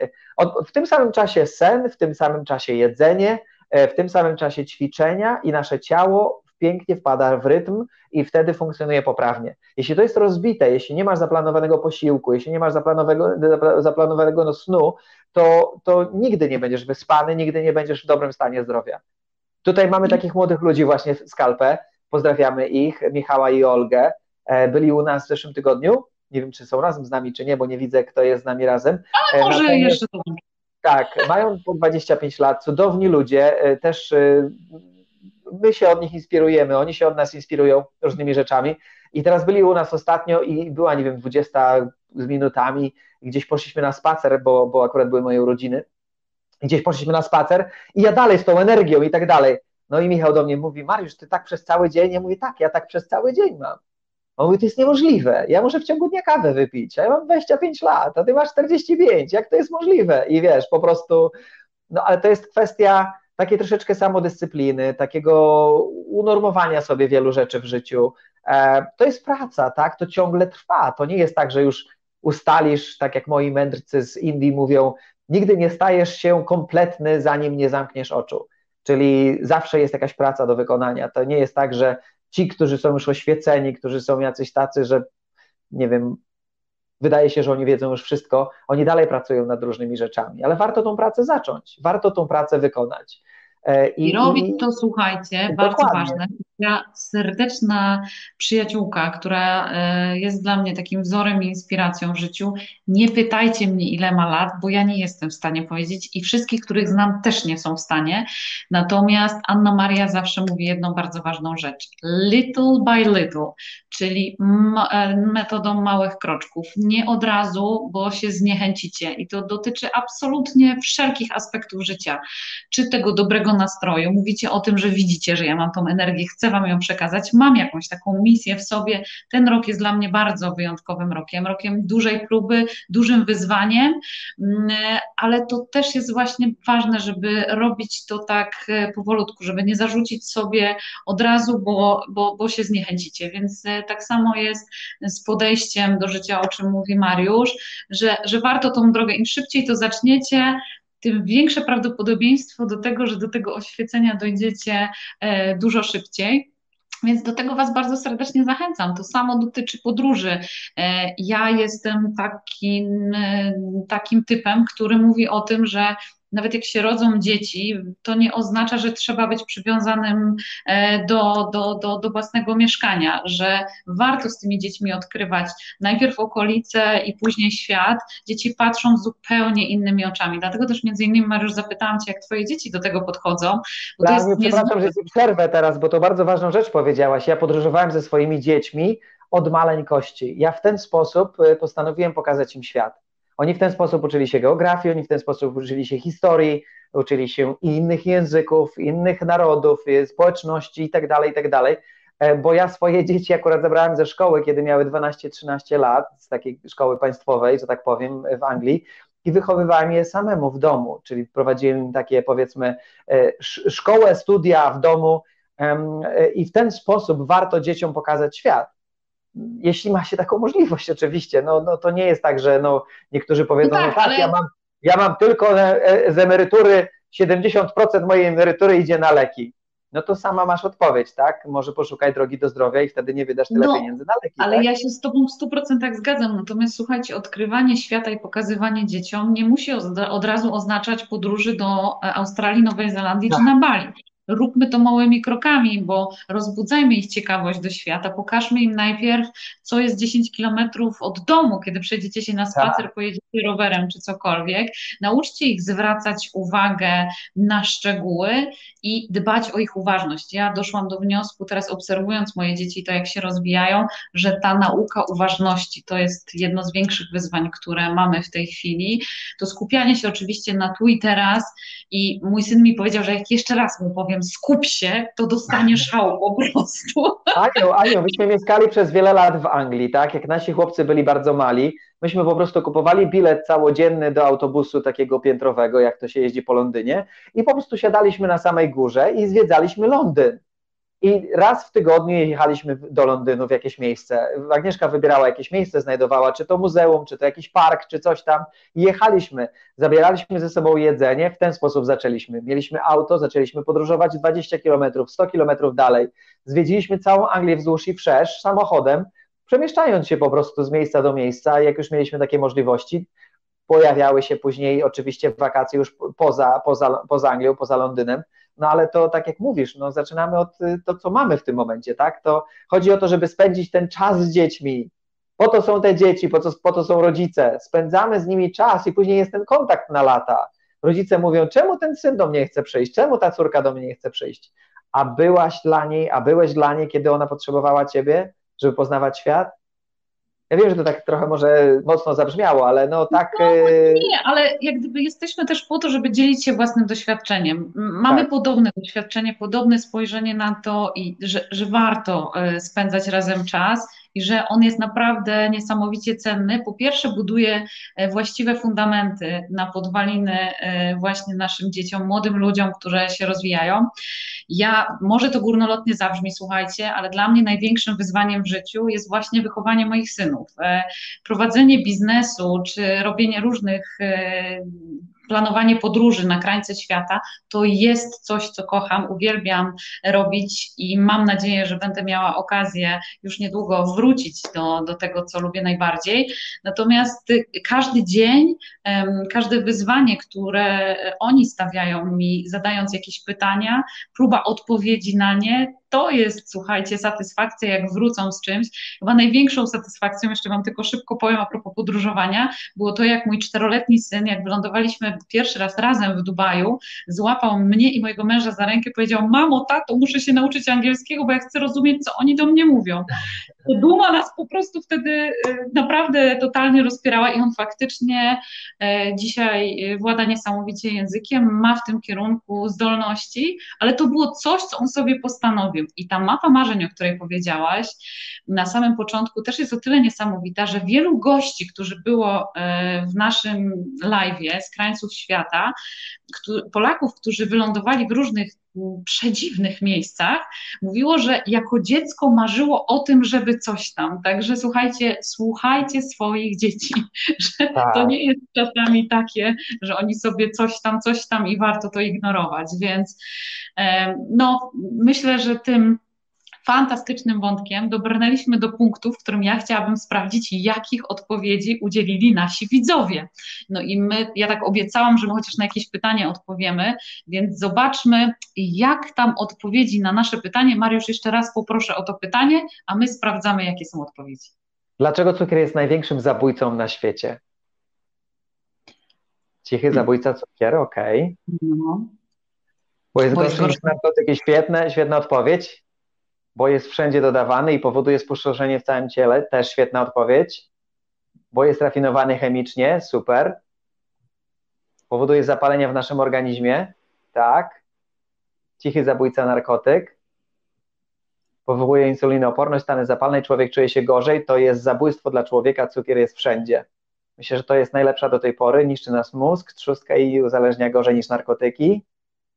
W tym samym czasie sen, w tym samym czasie jedzenie, w tym samym czasie ćwiczenia i nasze ciało pięknie wpada w rytm i wtedy funkcjonuje poprawnie. Jeśli to jest rozbite, jeśli nie masz zaplanowanego posiłku, jeśli nie masz zaplanowanego, zaplanowanego snu, to, to nigdy nie będziesz wyspany, nigdy nie będziesz w dobrym stanie zdrowia. Tutaj mamy takich młodych ludzi właśnie w skalpę, Pozdrawiamy ich, Michała i Olgę. E, byli u nas w zeszłym tygodniu. Nie wiem, czy są razem z nami, czy nie, bo nie widzę, kto jest z nami razem. Ale może Natomiast, jeszcze to. Tak, mają po 25 lat, cudowni ludzie, e, też e, my się od nich inspirujemy, oni się od nas inspirują różnymi rzeczami. I teraz byli u nas ostatnio i była, nie wiem, 20 z minutami, gdzieś poszliśmy na spacer, bo, bo akurat były moje urodziny. Gdzieś poszliśmy na spacer i ja dalej z tą energią i tak dalej. No i Michał do mnie mówi, Mariusz, ty tak przez cały dzień? Ja mówię, tak, ja tak przez cały dzień mam. On mówi, to jest niemożliwe, ja muszę w ciągu dnia kawę wypić, a ja mam 25 lat, a ty masz 45, jak to jest możliwe? I wiesz, po prostu, no ale to jest kwestia takiej troszeczkę samodyscypliny, takiego unormowania sobie wielu rzeczy w życiu. E, to jest praca, tak, to ciągle trwa, to nie jest tak, że już ustalisz, tak jak moi mędrcy z Indii mówią, nigdy nie stajesz się kompletny, zanim nie zamkniesz oczu. Czyli zawsze jest jakaś praca do wykonania. To nie jest tak, że ci, którzy są już oświeceni, którzy są jacyś tacy, że nie wiem, wydaje się, że oni wiedzą już wszystko, oni dalej pracują nad różnymi rzeczami, ale warto tą pracę zacząć, warto tą pracę wykonać. E, I, I robić to, słuchajcie, bardzo ważne. Ja serdeczna przyjaciółka, która e, jest dla mnie takim wzorem i inspiracją w życiu. Nie pytajcie mnie, ile ma lat, bo ja nie jestem w stanie powiedzieć i wszystkich, których znam, też nie są w stanie. Natomiast Anna Maria zawsze mówi jedną bardzo ważną rzecz: little by little, czyli e, metodą małych kroczków. Nie od razu, bo się zniechęcicie. I to dotyczy absolutnie wszelkich aspektów życia, czy tego dobrego nastroju. Mówicie o tym, że widzicie, że ja mam tą energię, chcę Wam ją przekazać. Mam jakąś taką misję w sobie. Ten rok jest dla mnie bardzo wyjątkowym rokiem, rokiem dużej próby, dużym wyzwaniem, mm, ale to też jest właśnie ważne, żeby robić to tak e, powolutku, żeby nie zarzucić sobie od razu, bo, bo, bo się zniechęcicie. Więc e, tak samo jest z podejściem do życia, o czym mówi Mariusz, że, że warto tą drogę, im szybciej to zaczniecie, tym większe prawdopodobieństwo do tego, że do tego oświecenia dojdziecie e, dużo szybciej. Więc do tego Was bardzo serdecznie zachęcam. To samo dotyczy podróży. E, ja jestem takim, e, takim typem, który mówi o tym, że nawet jak się rodzą dzieci, to nie oznacza, że trzeba być przywiązanym e, do, do, do, do własnego mieszkania, że warto z tymi dziećmi odkrywać najpierw okolice i później świat. Dzieci patrzą zupełnie innymi oczami. Dlatego też między innymi, Mariusz, zapytałam Cię, jak Twoje dzieci do tego podchodzą. Bo Dla mnie, przepraszam, że Ci przerwę teraz, bo to bardzo ważną rzecz powiedziałaś. Ja podróżowałem ze swoimi dziećmi od maleńkości. Ja w ten sposób e, postanowiłem pokazać im świat. Oni w ten sposób uczyli się geografii, oni w ten sposób uczyli się historii, uczyli się innych języków, innych narodów, e, społeczności itd., tak itd., tak e, bo ja swoje dzieci akurat zabrałem ze szkoły, kiedy miały 12-13 lat, z takiej szkoły państwowej, że tak powiem, w Anglii, i wychowywałem je samemu w domu, czyli prowadziłem takie powiedzmy szkołę, studia w domu i w ten sposób warto dzieciom pokazać świat jeśli ma się taką możliwość oczywiście, no, no to nie jest tak, że no, niektórzy powiedzą, no tak, no tak ale... ja, mam, ja mam tylko e, z emerytury, 70% mojej emerytury idzie na leki. No to sama masz odpowiedź, tak? Może poszukaj drogi do zdrowia i wtedy nie wydasz tyle no, pieniędzy na leki. Ale tak? ja się z Tobą w 100% zgadzam. Natomiast słuchajcie, odkrywanie świata i pokazywanie dzieciom nie musi od razu oznaczać podróży do e, Australii, Nowej Zelandii tak. czy na Bali róbmy to małymi krokami, bo rozbudzajmy ich ciekawość do świata, pokażmy im najpierw, co jest 10 kilometrów od domu, kiedy przejdziecie się na spacer, tak. pojedziecie rowerem czy cokolwiek. Nauczcie ich zwracać uwagę na szczegóły i dbać o ich uważność. Ja doszłam do wniosku, teraz obserwując moje dzieci, to jak się rozwijają, że ta nauka uważności to jest jedno z większych wyzwań, które mamy w tej chwili. To skupianie się oczywiście na tu i teraz i mój syn mi powiedział, że jak jeszcze raz mu powiem skup się, to dostanie szału po prostu. Aniu, Aniu, myśmy mieszkali przez wiele lat w Anglii, tak? Jak nasi chłopcy byli bardzo mali, myśmy po prostu kupowali bilet całodzienny do autobusu takiego piętrowego, jak to się jeździ po Londynie i po prostu siadaliśmy na samej górze i zwiedzaliśmy Londyn. I raz w tygodniu jechaliśmy do Londynu w jakieś miejsce. Agnieszka wybierała jakieś miejsce, znajdowała, czy to muzeum, czy to jakiś park, czy coś tam. Jechaliśmy, zabieraliśmy ze sobą jedzenie, w ten sposób zaczęliśmy. Mieliśmy auto, zaczęliśmy podróżować 20 km, 100 km dalej. Zwiedziliśmy całą Anglię wzdłuż i wszerz samochodem, przemieszczając się po prostu z miejsca do miejsca. Jak już mieliśmy takie możliwości, pojawiały się później oczywiście wakacje już poza, poza, poza Anglią, poza Londynem no ale to tak jak mówisz, no zaczynamy od y, to, co mamy w tym momencie, tak? To chodzi o to, żeby spędzić ten czas z dziećmi. Po to są te dzieci, po to, po to są rodzice. Spędzamy z nimi czas i później jest ten kontakt na lata. Rodzice mówią, czemu ten syn do mnie chce przyjść, czemu ta córka do mnie nie chce przyjść? A byłaś dla niej, a byłeś dla niej, kiedy ona potrzebowała ciebie, żeby poznawać świat? Ja wiem, że to tak trochę może mocno zabrzmiało, ale no tak. No, y, nie, ale jak gdyby jesteśmy też po to, żeby dzielić się własnym doświadczeniem. Mamy tak. podobne doświadczenie, podobne spojrzenie na to, i że, że warto y, spędzać razem czas i że on jest naprawdę niesamowicie cenny. Po pierwsze, buduje e, właściwe fundamenty na podwaliny e, właśnie naszym dzieciom, młodym ludziom, które się rozwijają. Ja, może to górnolotnie zabrzmi, słuchajcie, ale dla mnie największym wyzwaniem w życiu jest właśnie wychowanie moich synów. E, prowadzenie biznesu czy robienie różnych planowanie podróży na krańce świata to jest coś, co kocham, uwielbiam robić i mam nadzieję, że będę miała okazję już niedługo wrócić do, do tego, co lubię najbardziej. Natomiast każdy dzień, każde wyzwanie, które oni stawiają mi, zadając jakieś pytania, próba odpowiedzi na nie, to jest, słuchajcie, satysfakcja, jak wrócą z czymś. Chyba największą satysfakcją, jeszcze Wam tylko szybko powiem a propos podróżowania, było to, jak mój czteroletni syn, jak wylądowaliśmy pierwszy raz razem w Dubaju, złapał mnie i mojego męża za rękę, powiedział: Mamo, tato, muszę się nauczyć angielskiego, bo ja chcę rozumieć, co oni do mnie mówią. Duma nas po prostu wtedy y, naprawdę totalnie rozpierała i on faktycznie e, dzisiaj włada niesamowicie językiem, ma w tym kierunku zdolności, ale to było coś, co on sobie postanowił. I ta mapa marzeń, o której powiedziałaś na samym początku, też jest o tyle niesamowita, że wielu gości, którzy było e, w naszym live z krańców świata, Polaków, którzy wylądowali w różnych przedziwnych miejscach, mówiło, że jako dziecko marzyło o tym, żeby coś tam. Także słuchajcie, słuchajcie swoich dzieci, że tak. to nie jest czasami takie, że oni sobie coś tam, coś tam i warto to ignorować. Więc no, myślę, że tym fantastycznym wątkiem dobrnęliśmy do punktu, w którym ja chciałabym sprawdzić, jakich odpowiedzi udzielili nasi widzowie. No i my, ja tak obiecałam, że my chociaż na jakieś pytanie odpowiemy, więc zobaczmy, jak tam odpowiedzi na nasze pytanie. Mariusz, jeszcze raz poproszę o to pytanie, a my sprawdzamy, jakie są odpowiedzi. Dlaczego cukier jest największym zabójcą na świecie? Cichy zabójca cukier, okej. Okay. No. Bo jest gorszy niż narkotyki. Świetne, świetna odpowiedź. Bo jest wszędzie dodawany i powoduje spustoszenie w całym ciele. Też świetna odpowiedź. Bo jest rafinowany chemicznie. Super. Powoduje zapalenie w naszym organizmie. Tak. Cichy zabójca narkotyk. Powoduje insulinooporność, stany zapalne, człowiek czuje się gorzej. To jest zabójstwo dla człowieka. Cukier jest wszędzie. Myślę, że to jest najlepsza do tej pory. Niszczy nas mózg, trzustka i uzależnia gorzej niż narkotyki.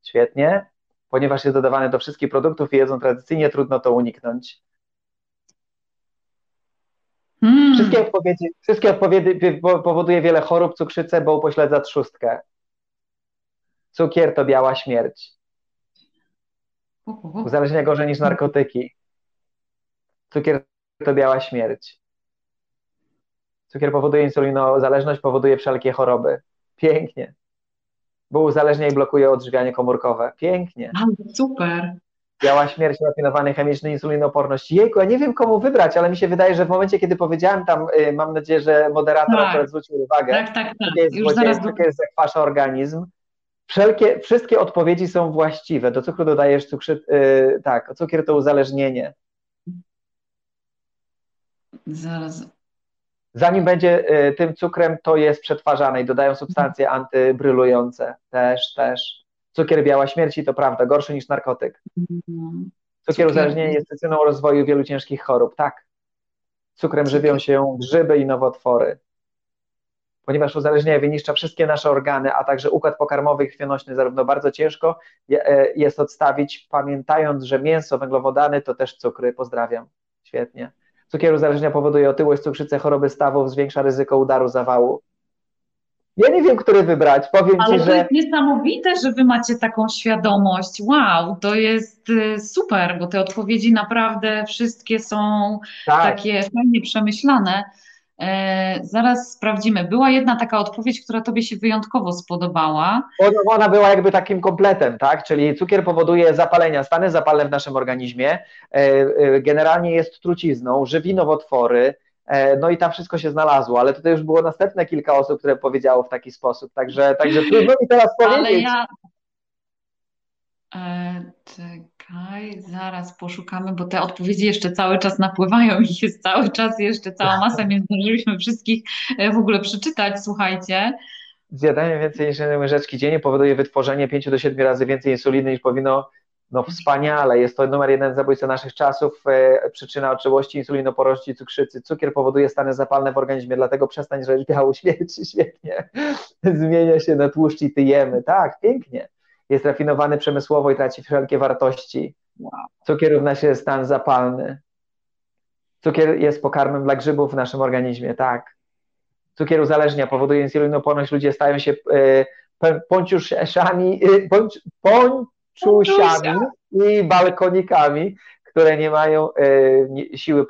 Świetnie. Ponieważ jest dodawane do wszystkich produktów i jedzą tradycyjnie, trudno to uniknąć. Hmm. Wszystkie, odpowiedzi, wszystkie odpowiedzi powoduje wiele chorób, cukrzycę, bo upośledza trzustkę. Cukier to biała śmierć. Uzależnia gorzej niż narkotyki. Cukier to biała śmierć. Cukier powoduje insulinozależność, powoduje wszelkie choroby. Pięknie. Bo uzależnia i blokuje odżywianie komórkowe. Pięknie. super. Biała śmierć, rafinowany chemiczny, insulinoporność. Jejku, ja nie wiem komu wybrać, ale mi się wydaje, że w momencie, kiedy powiedziałem tam, y, mam nadzieję, że moderator tak. akurat zwrócił uwagę, tak, tak, tak. jest Już zaraz cukier zakwasza organizm. Wszelkie, wszystkie odpowiedzi są właściwe. Do cukru dodajesz cukrzy, yy, tak, cukier to uzależnienie. Zaraz, Zanim będzie y, tym cukrem, to jest przetwarzane i dodają substancje antybrylujące. Też, też. Cukier biała śmierci to prawda, gorszy niż narkotyk. Cukier uzależnienie jest przyczyną rozwoju wielu ciężkich chorób. Tak. Cukrem żywią się grzyby i nowotwory. Ponieważ uzależnienie wyniszcza wszystkie nasze organy, a także układ pokarmowy i krwionośny, zarówno bardzo ciężko e, jest odstawić, pamiętając, że mięso, węglowodany to też cukry. Pozdrawiam. Świetnie. Cukier uzależnienia powoduje otyłość, cukrzycę, choroby stawów, zwiększa ryzyko udaru zawału. Ja nie wiem, który wybrać. Powiem Ale ci, to że... jest niesamowite, że wy macie taką świadomość. Wow, to jest y, super, bo te odpowiedzi naprawdę wszystkie są tak. takie fajnie przemyślane. E, zaraz sprawdzimy. Była jedna taka odpowiedź, która Tobie się wyjątkowo spodobała. Ona była jakby takim kompletem, tak? Czyli cukier powoduje zapalenia, stany zapalne w naszym organizmie, e, e, generalnie jest trucizną, żywi nowotwory, no i tam wszystko się znalazło, ale tutaj już było następne kilka osób, które powiedziało w taki sposób, także, także trudno mi teraz powiedzieć. Ale ja... E, czekaj, zaraz poszukamy, bo te odpowiedzi jeszcze cały czas napływają i jest cały czas jeszcze cała masa, więc zdążyliśmy wszystkich e, w ogóle przeczytać, słuchajcie. Zjadanie więcej niż jednej łyżeczki dziennie powoduje wytworzenie 5 do 7 razy więcej insuliny niż powinno. No wspaniale, jest to numer jeden zabójca naszych czasów, e, przyczyna otyłości, insulinoporości, cukrzycy. Cukier powoduje stany zapalne w organizmie, dlatego przestań żreć biału śmierci, świetnie. Zmienia się na tłuszcz i tyjemy. Tak, pięknie jest rafinowany przemysłowo i traci wszelkie wartości. Cukier równa się stan zapalny. Cukier jest pokarmem dla grzybów w naszym organizmie, tak. Cukier uzależnia, powoduje insulinoporność, ludzie stają się pończ, pończusiami i balkonikami, które nie mają e, siły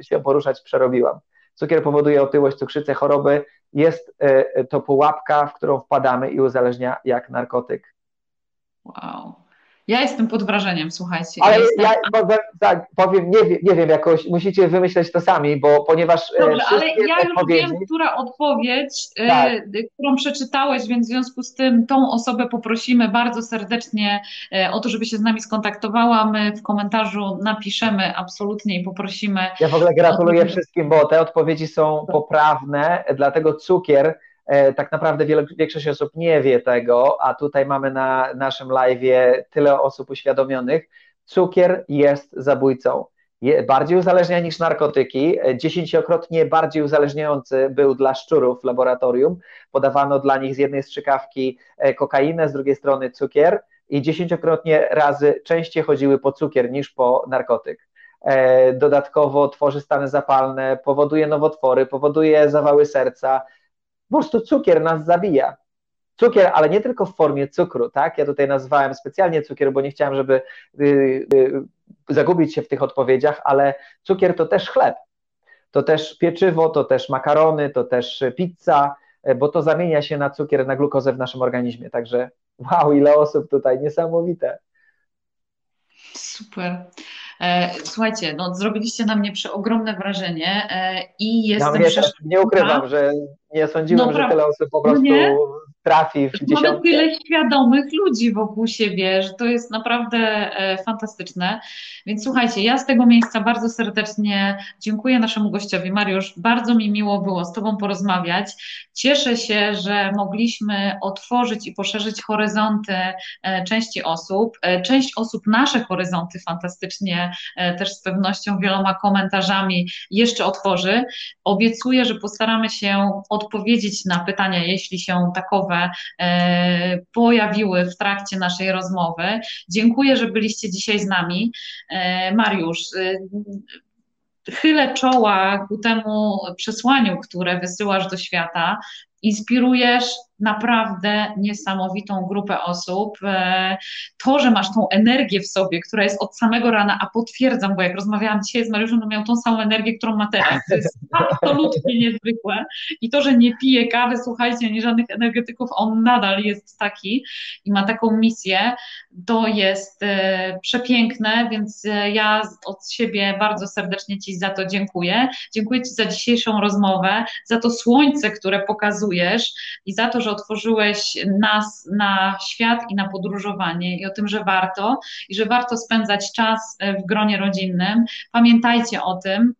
się poruszać, przerobiłam. Cukier powoduje otyłość, cukrzycę, choroby. Jest e, to pułapka, w którą wpadamy i uzależnia jak narkotyk. Wow. Ja jestem pod wrażeniem, słuchajcie. Ale jestem... ja powiem, tak, powiem, nie, nie wiem, jakoś musicie wymyśleć to sami, bo ponieważ. E, Dobrze, ale ja już odpowiedzi... wiem, która odpowiedź, e, tak. y, którą przeczytałeś, więc w związku z tym tą osobę poprosimy bardzo serdecznie y, o to, żeby się z nami skontaktowała. My w komentarzu napiszemy absolutnie i poprosimy. Ja w ogóle gratuluję wszystkim, bo te odpowiedzi są poprawne, dlatego cukier E, tak naprawdę większość osób nie wie tego, a tutaj mamy na naszym live tyle osób uświadomionych. Cukier jest zabójcą. bardziej uzależnia niż narkotyki. Dziesięciokrotnie bardziej uzależniający był dla szczurów w laboratorium. Podawano dla nich z jednej strzykawki e, kokainę, z drugiej strony cukier i dziesięciokrotnie razy częściej chodziły po cukier niż po narkotyk. E, dodatkowo tworzy stany zapalne, powoduje nowotwory, powoduje zawały serca, po prostu cukier nas zabija. cukier, ale nie tylko w formie cukru, tak? Ja tutaj nazwałem specjalnie cukier, bo nie chciałem, żeby y, y, zagubić się w tych odpowiedziach, ale cukier to też chleb, to też pieczywo, to też makarony, to też pizza, e, bo to zamienia się na cukier, na glukozę w naszym organizmie. Także wow, ile osób tutaj, niesamowite. Super. E, słuchajcie, no, zrobiliście na mnie przeogromne wrażenie e, i jestem... Na mnie nie ukrywam, że nie sądziłem, no, że tyle osób po prostu no trafi w dziesiątkę. Mamy tyle świadomych ludzi wokół siebie, że to jest naprawdę e, fantastyczne. Więc słuchajcie, ja z tego miejsca bardzo serdecznie dziękuję naszemu gościowi. Mariusz, bardzo mi miło było z Tobą porozmawiać. Cieszę się, że mogliśmy otworzyć i poszerzyć horyzonty e, części osób. E, część osób nasze horyzonty fantastycznie też z pewnością wieloma komentarzami jeszcze otworzy. Obiecuję, że postaramy się odpowiedzieć na pytania, jeśli się takowe E, pojawiły w trakcie naszej rozmowy. Dziękuję, że byliście dzisiaj z nami. E, Mariusz, e, chylę czoła ku temu przesłaniu, które wysyłasz do świata. Inspirujesz naprawdę niesamowitą grupę osób. E, to, że masz tą energię w sobie, która jest od samego rana, a potwierdzam, bo jak rozmawiałam dzisiaj z Mariuszem, to miał tą samą energię, którą ma teraz. To jest absolutnie niezwykłe. I to, że nie pije kawy, słuchajcie, nie żadnych energetyków, on nadal jest taki i ma taką misję, to jest e, przepiękne, więc e, ja od siebie bardzo serdecznie Ci za to dziękuję. Dziękuję Ci za dzisiejszą rozmowę, za to słońce, które pokazujesz i za to, że że otworzyłeś nas na świat i na podróżowanie i o tym, że warto i że warto spędzać czas w gronie rodzinnym. Pamiętajcie o tym, E,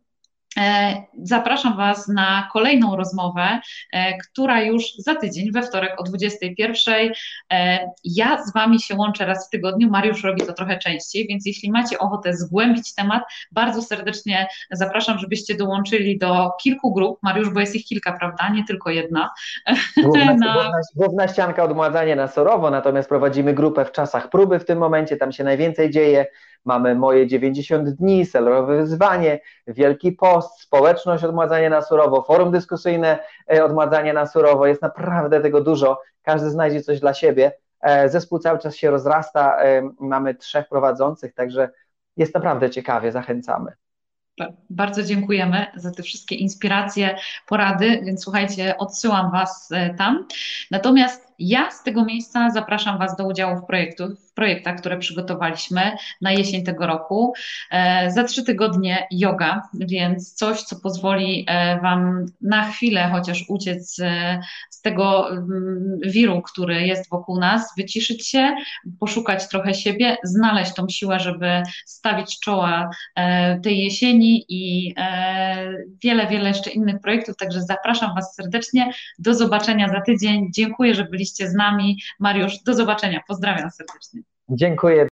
zapraszam Was na kolejną rozmowę, e, która już za tydzień, we wtorek o 21. E, ja z Wami się łączę raz w tygodniu. Mariusz robi to trochę częściej, więc jeśli macie ochotę zgłębić temat, bardzo serdecznie zapraszam, żebyście dołączyli do kilku grup. Mariusz, bo jest ich kilka, prawda? Nie tylko jedna. Główna, na... główna, główna ścianka odmładzanie na surowo, natomiast prowadzimy grupę w czasach próby w tym momencie, tam się najwięcej dzieje mamy moje 90 dni, selowe wyzwanie, Wielki Post, społeczność odmładzanie na surowo, forum dyskusyjne e, odmładzanie na surowo, jest naprawdę tego dużo, każdy znajdzie coś dla siebie. E, zespół cały czas się rozrasta, e, mamy trzech prowadzących, także jest naprawdę ciekawie, zachęcamy. Bardzo dziękujemy za te wszystkie inspiracje, porady, więc słuchajcie, odsyłam Was tam. Natomiast ja z tego miejsca zapraszam Was do udziału w, projektu, w projektach, które przygotowaliśmy na jesień tego roku. E, za trzy tygodnie yoga, więc coś, co pozwoli e, Wam na chwilę chociaż uciec e, z tego mm, wiru, który jest wokół nas, wyciszyć się, poszukać trochę siebie, znaleźć tą siłę, żeby stawić czoła tej jesieni i wiele, wiele jeszcze innych projektów. Także zapraszam Was serdecznie. Do zobaczenia za tydzień. Dziękuję, że byliście z nami. Mariusz, do zobaczenia. Pozdrawiam serdecznie. Dziękuję.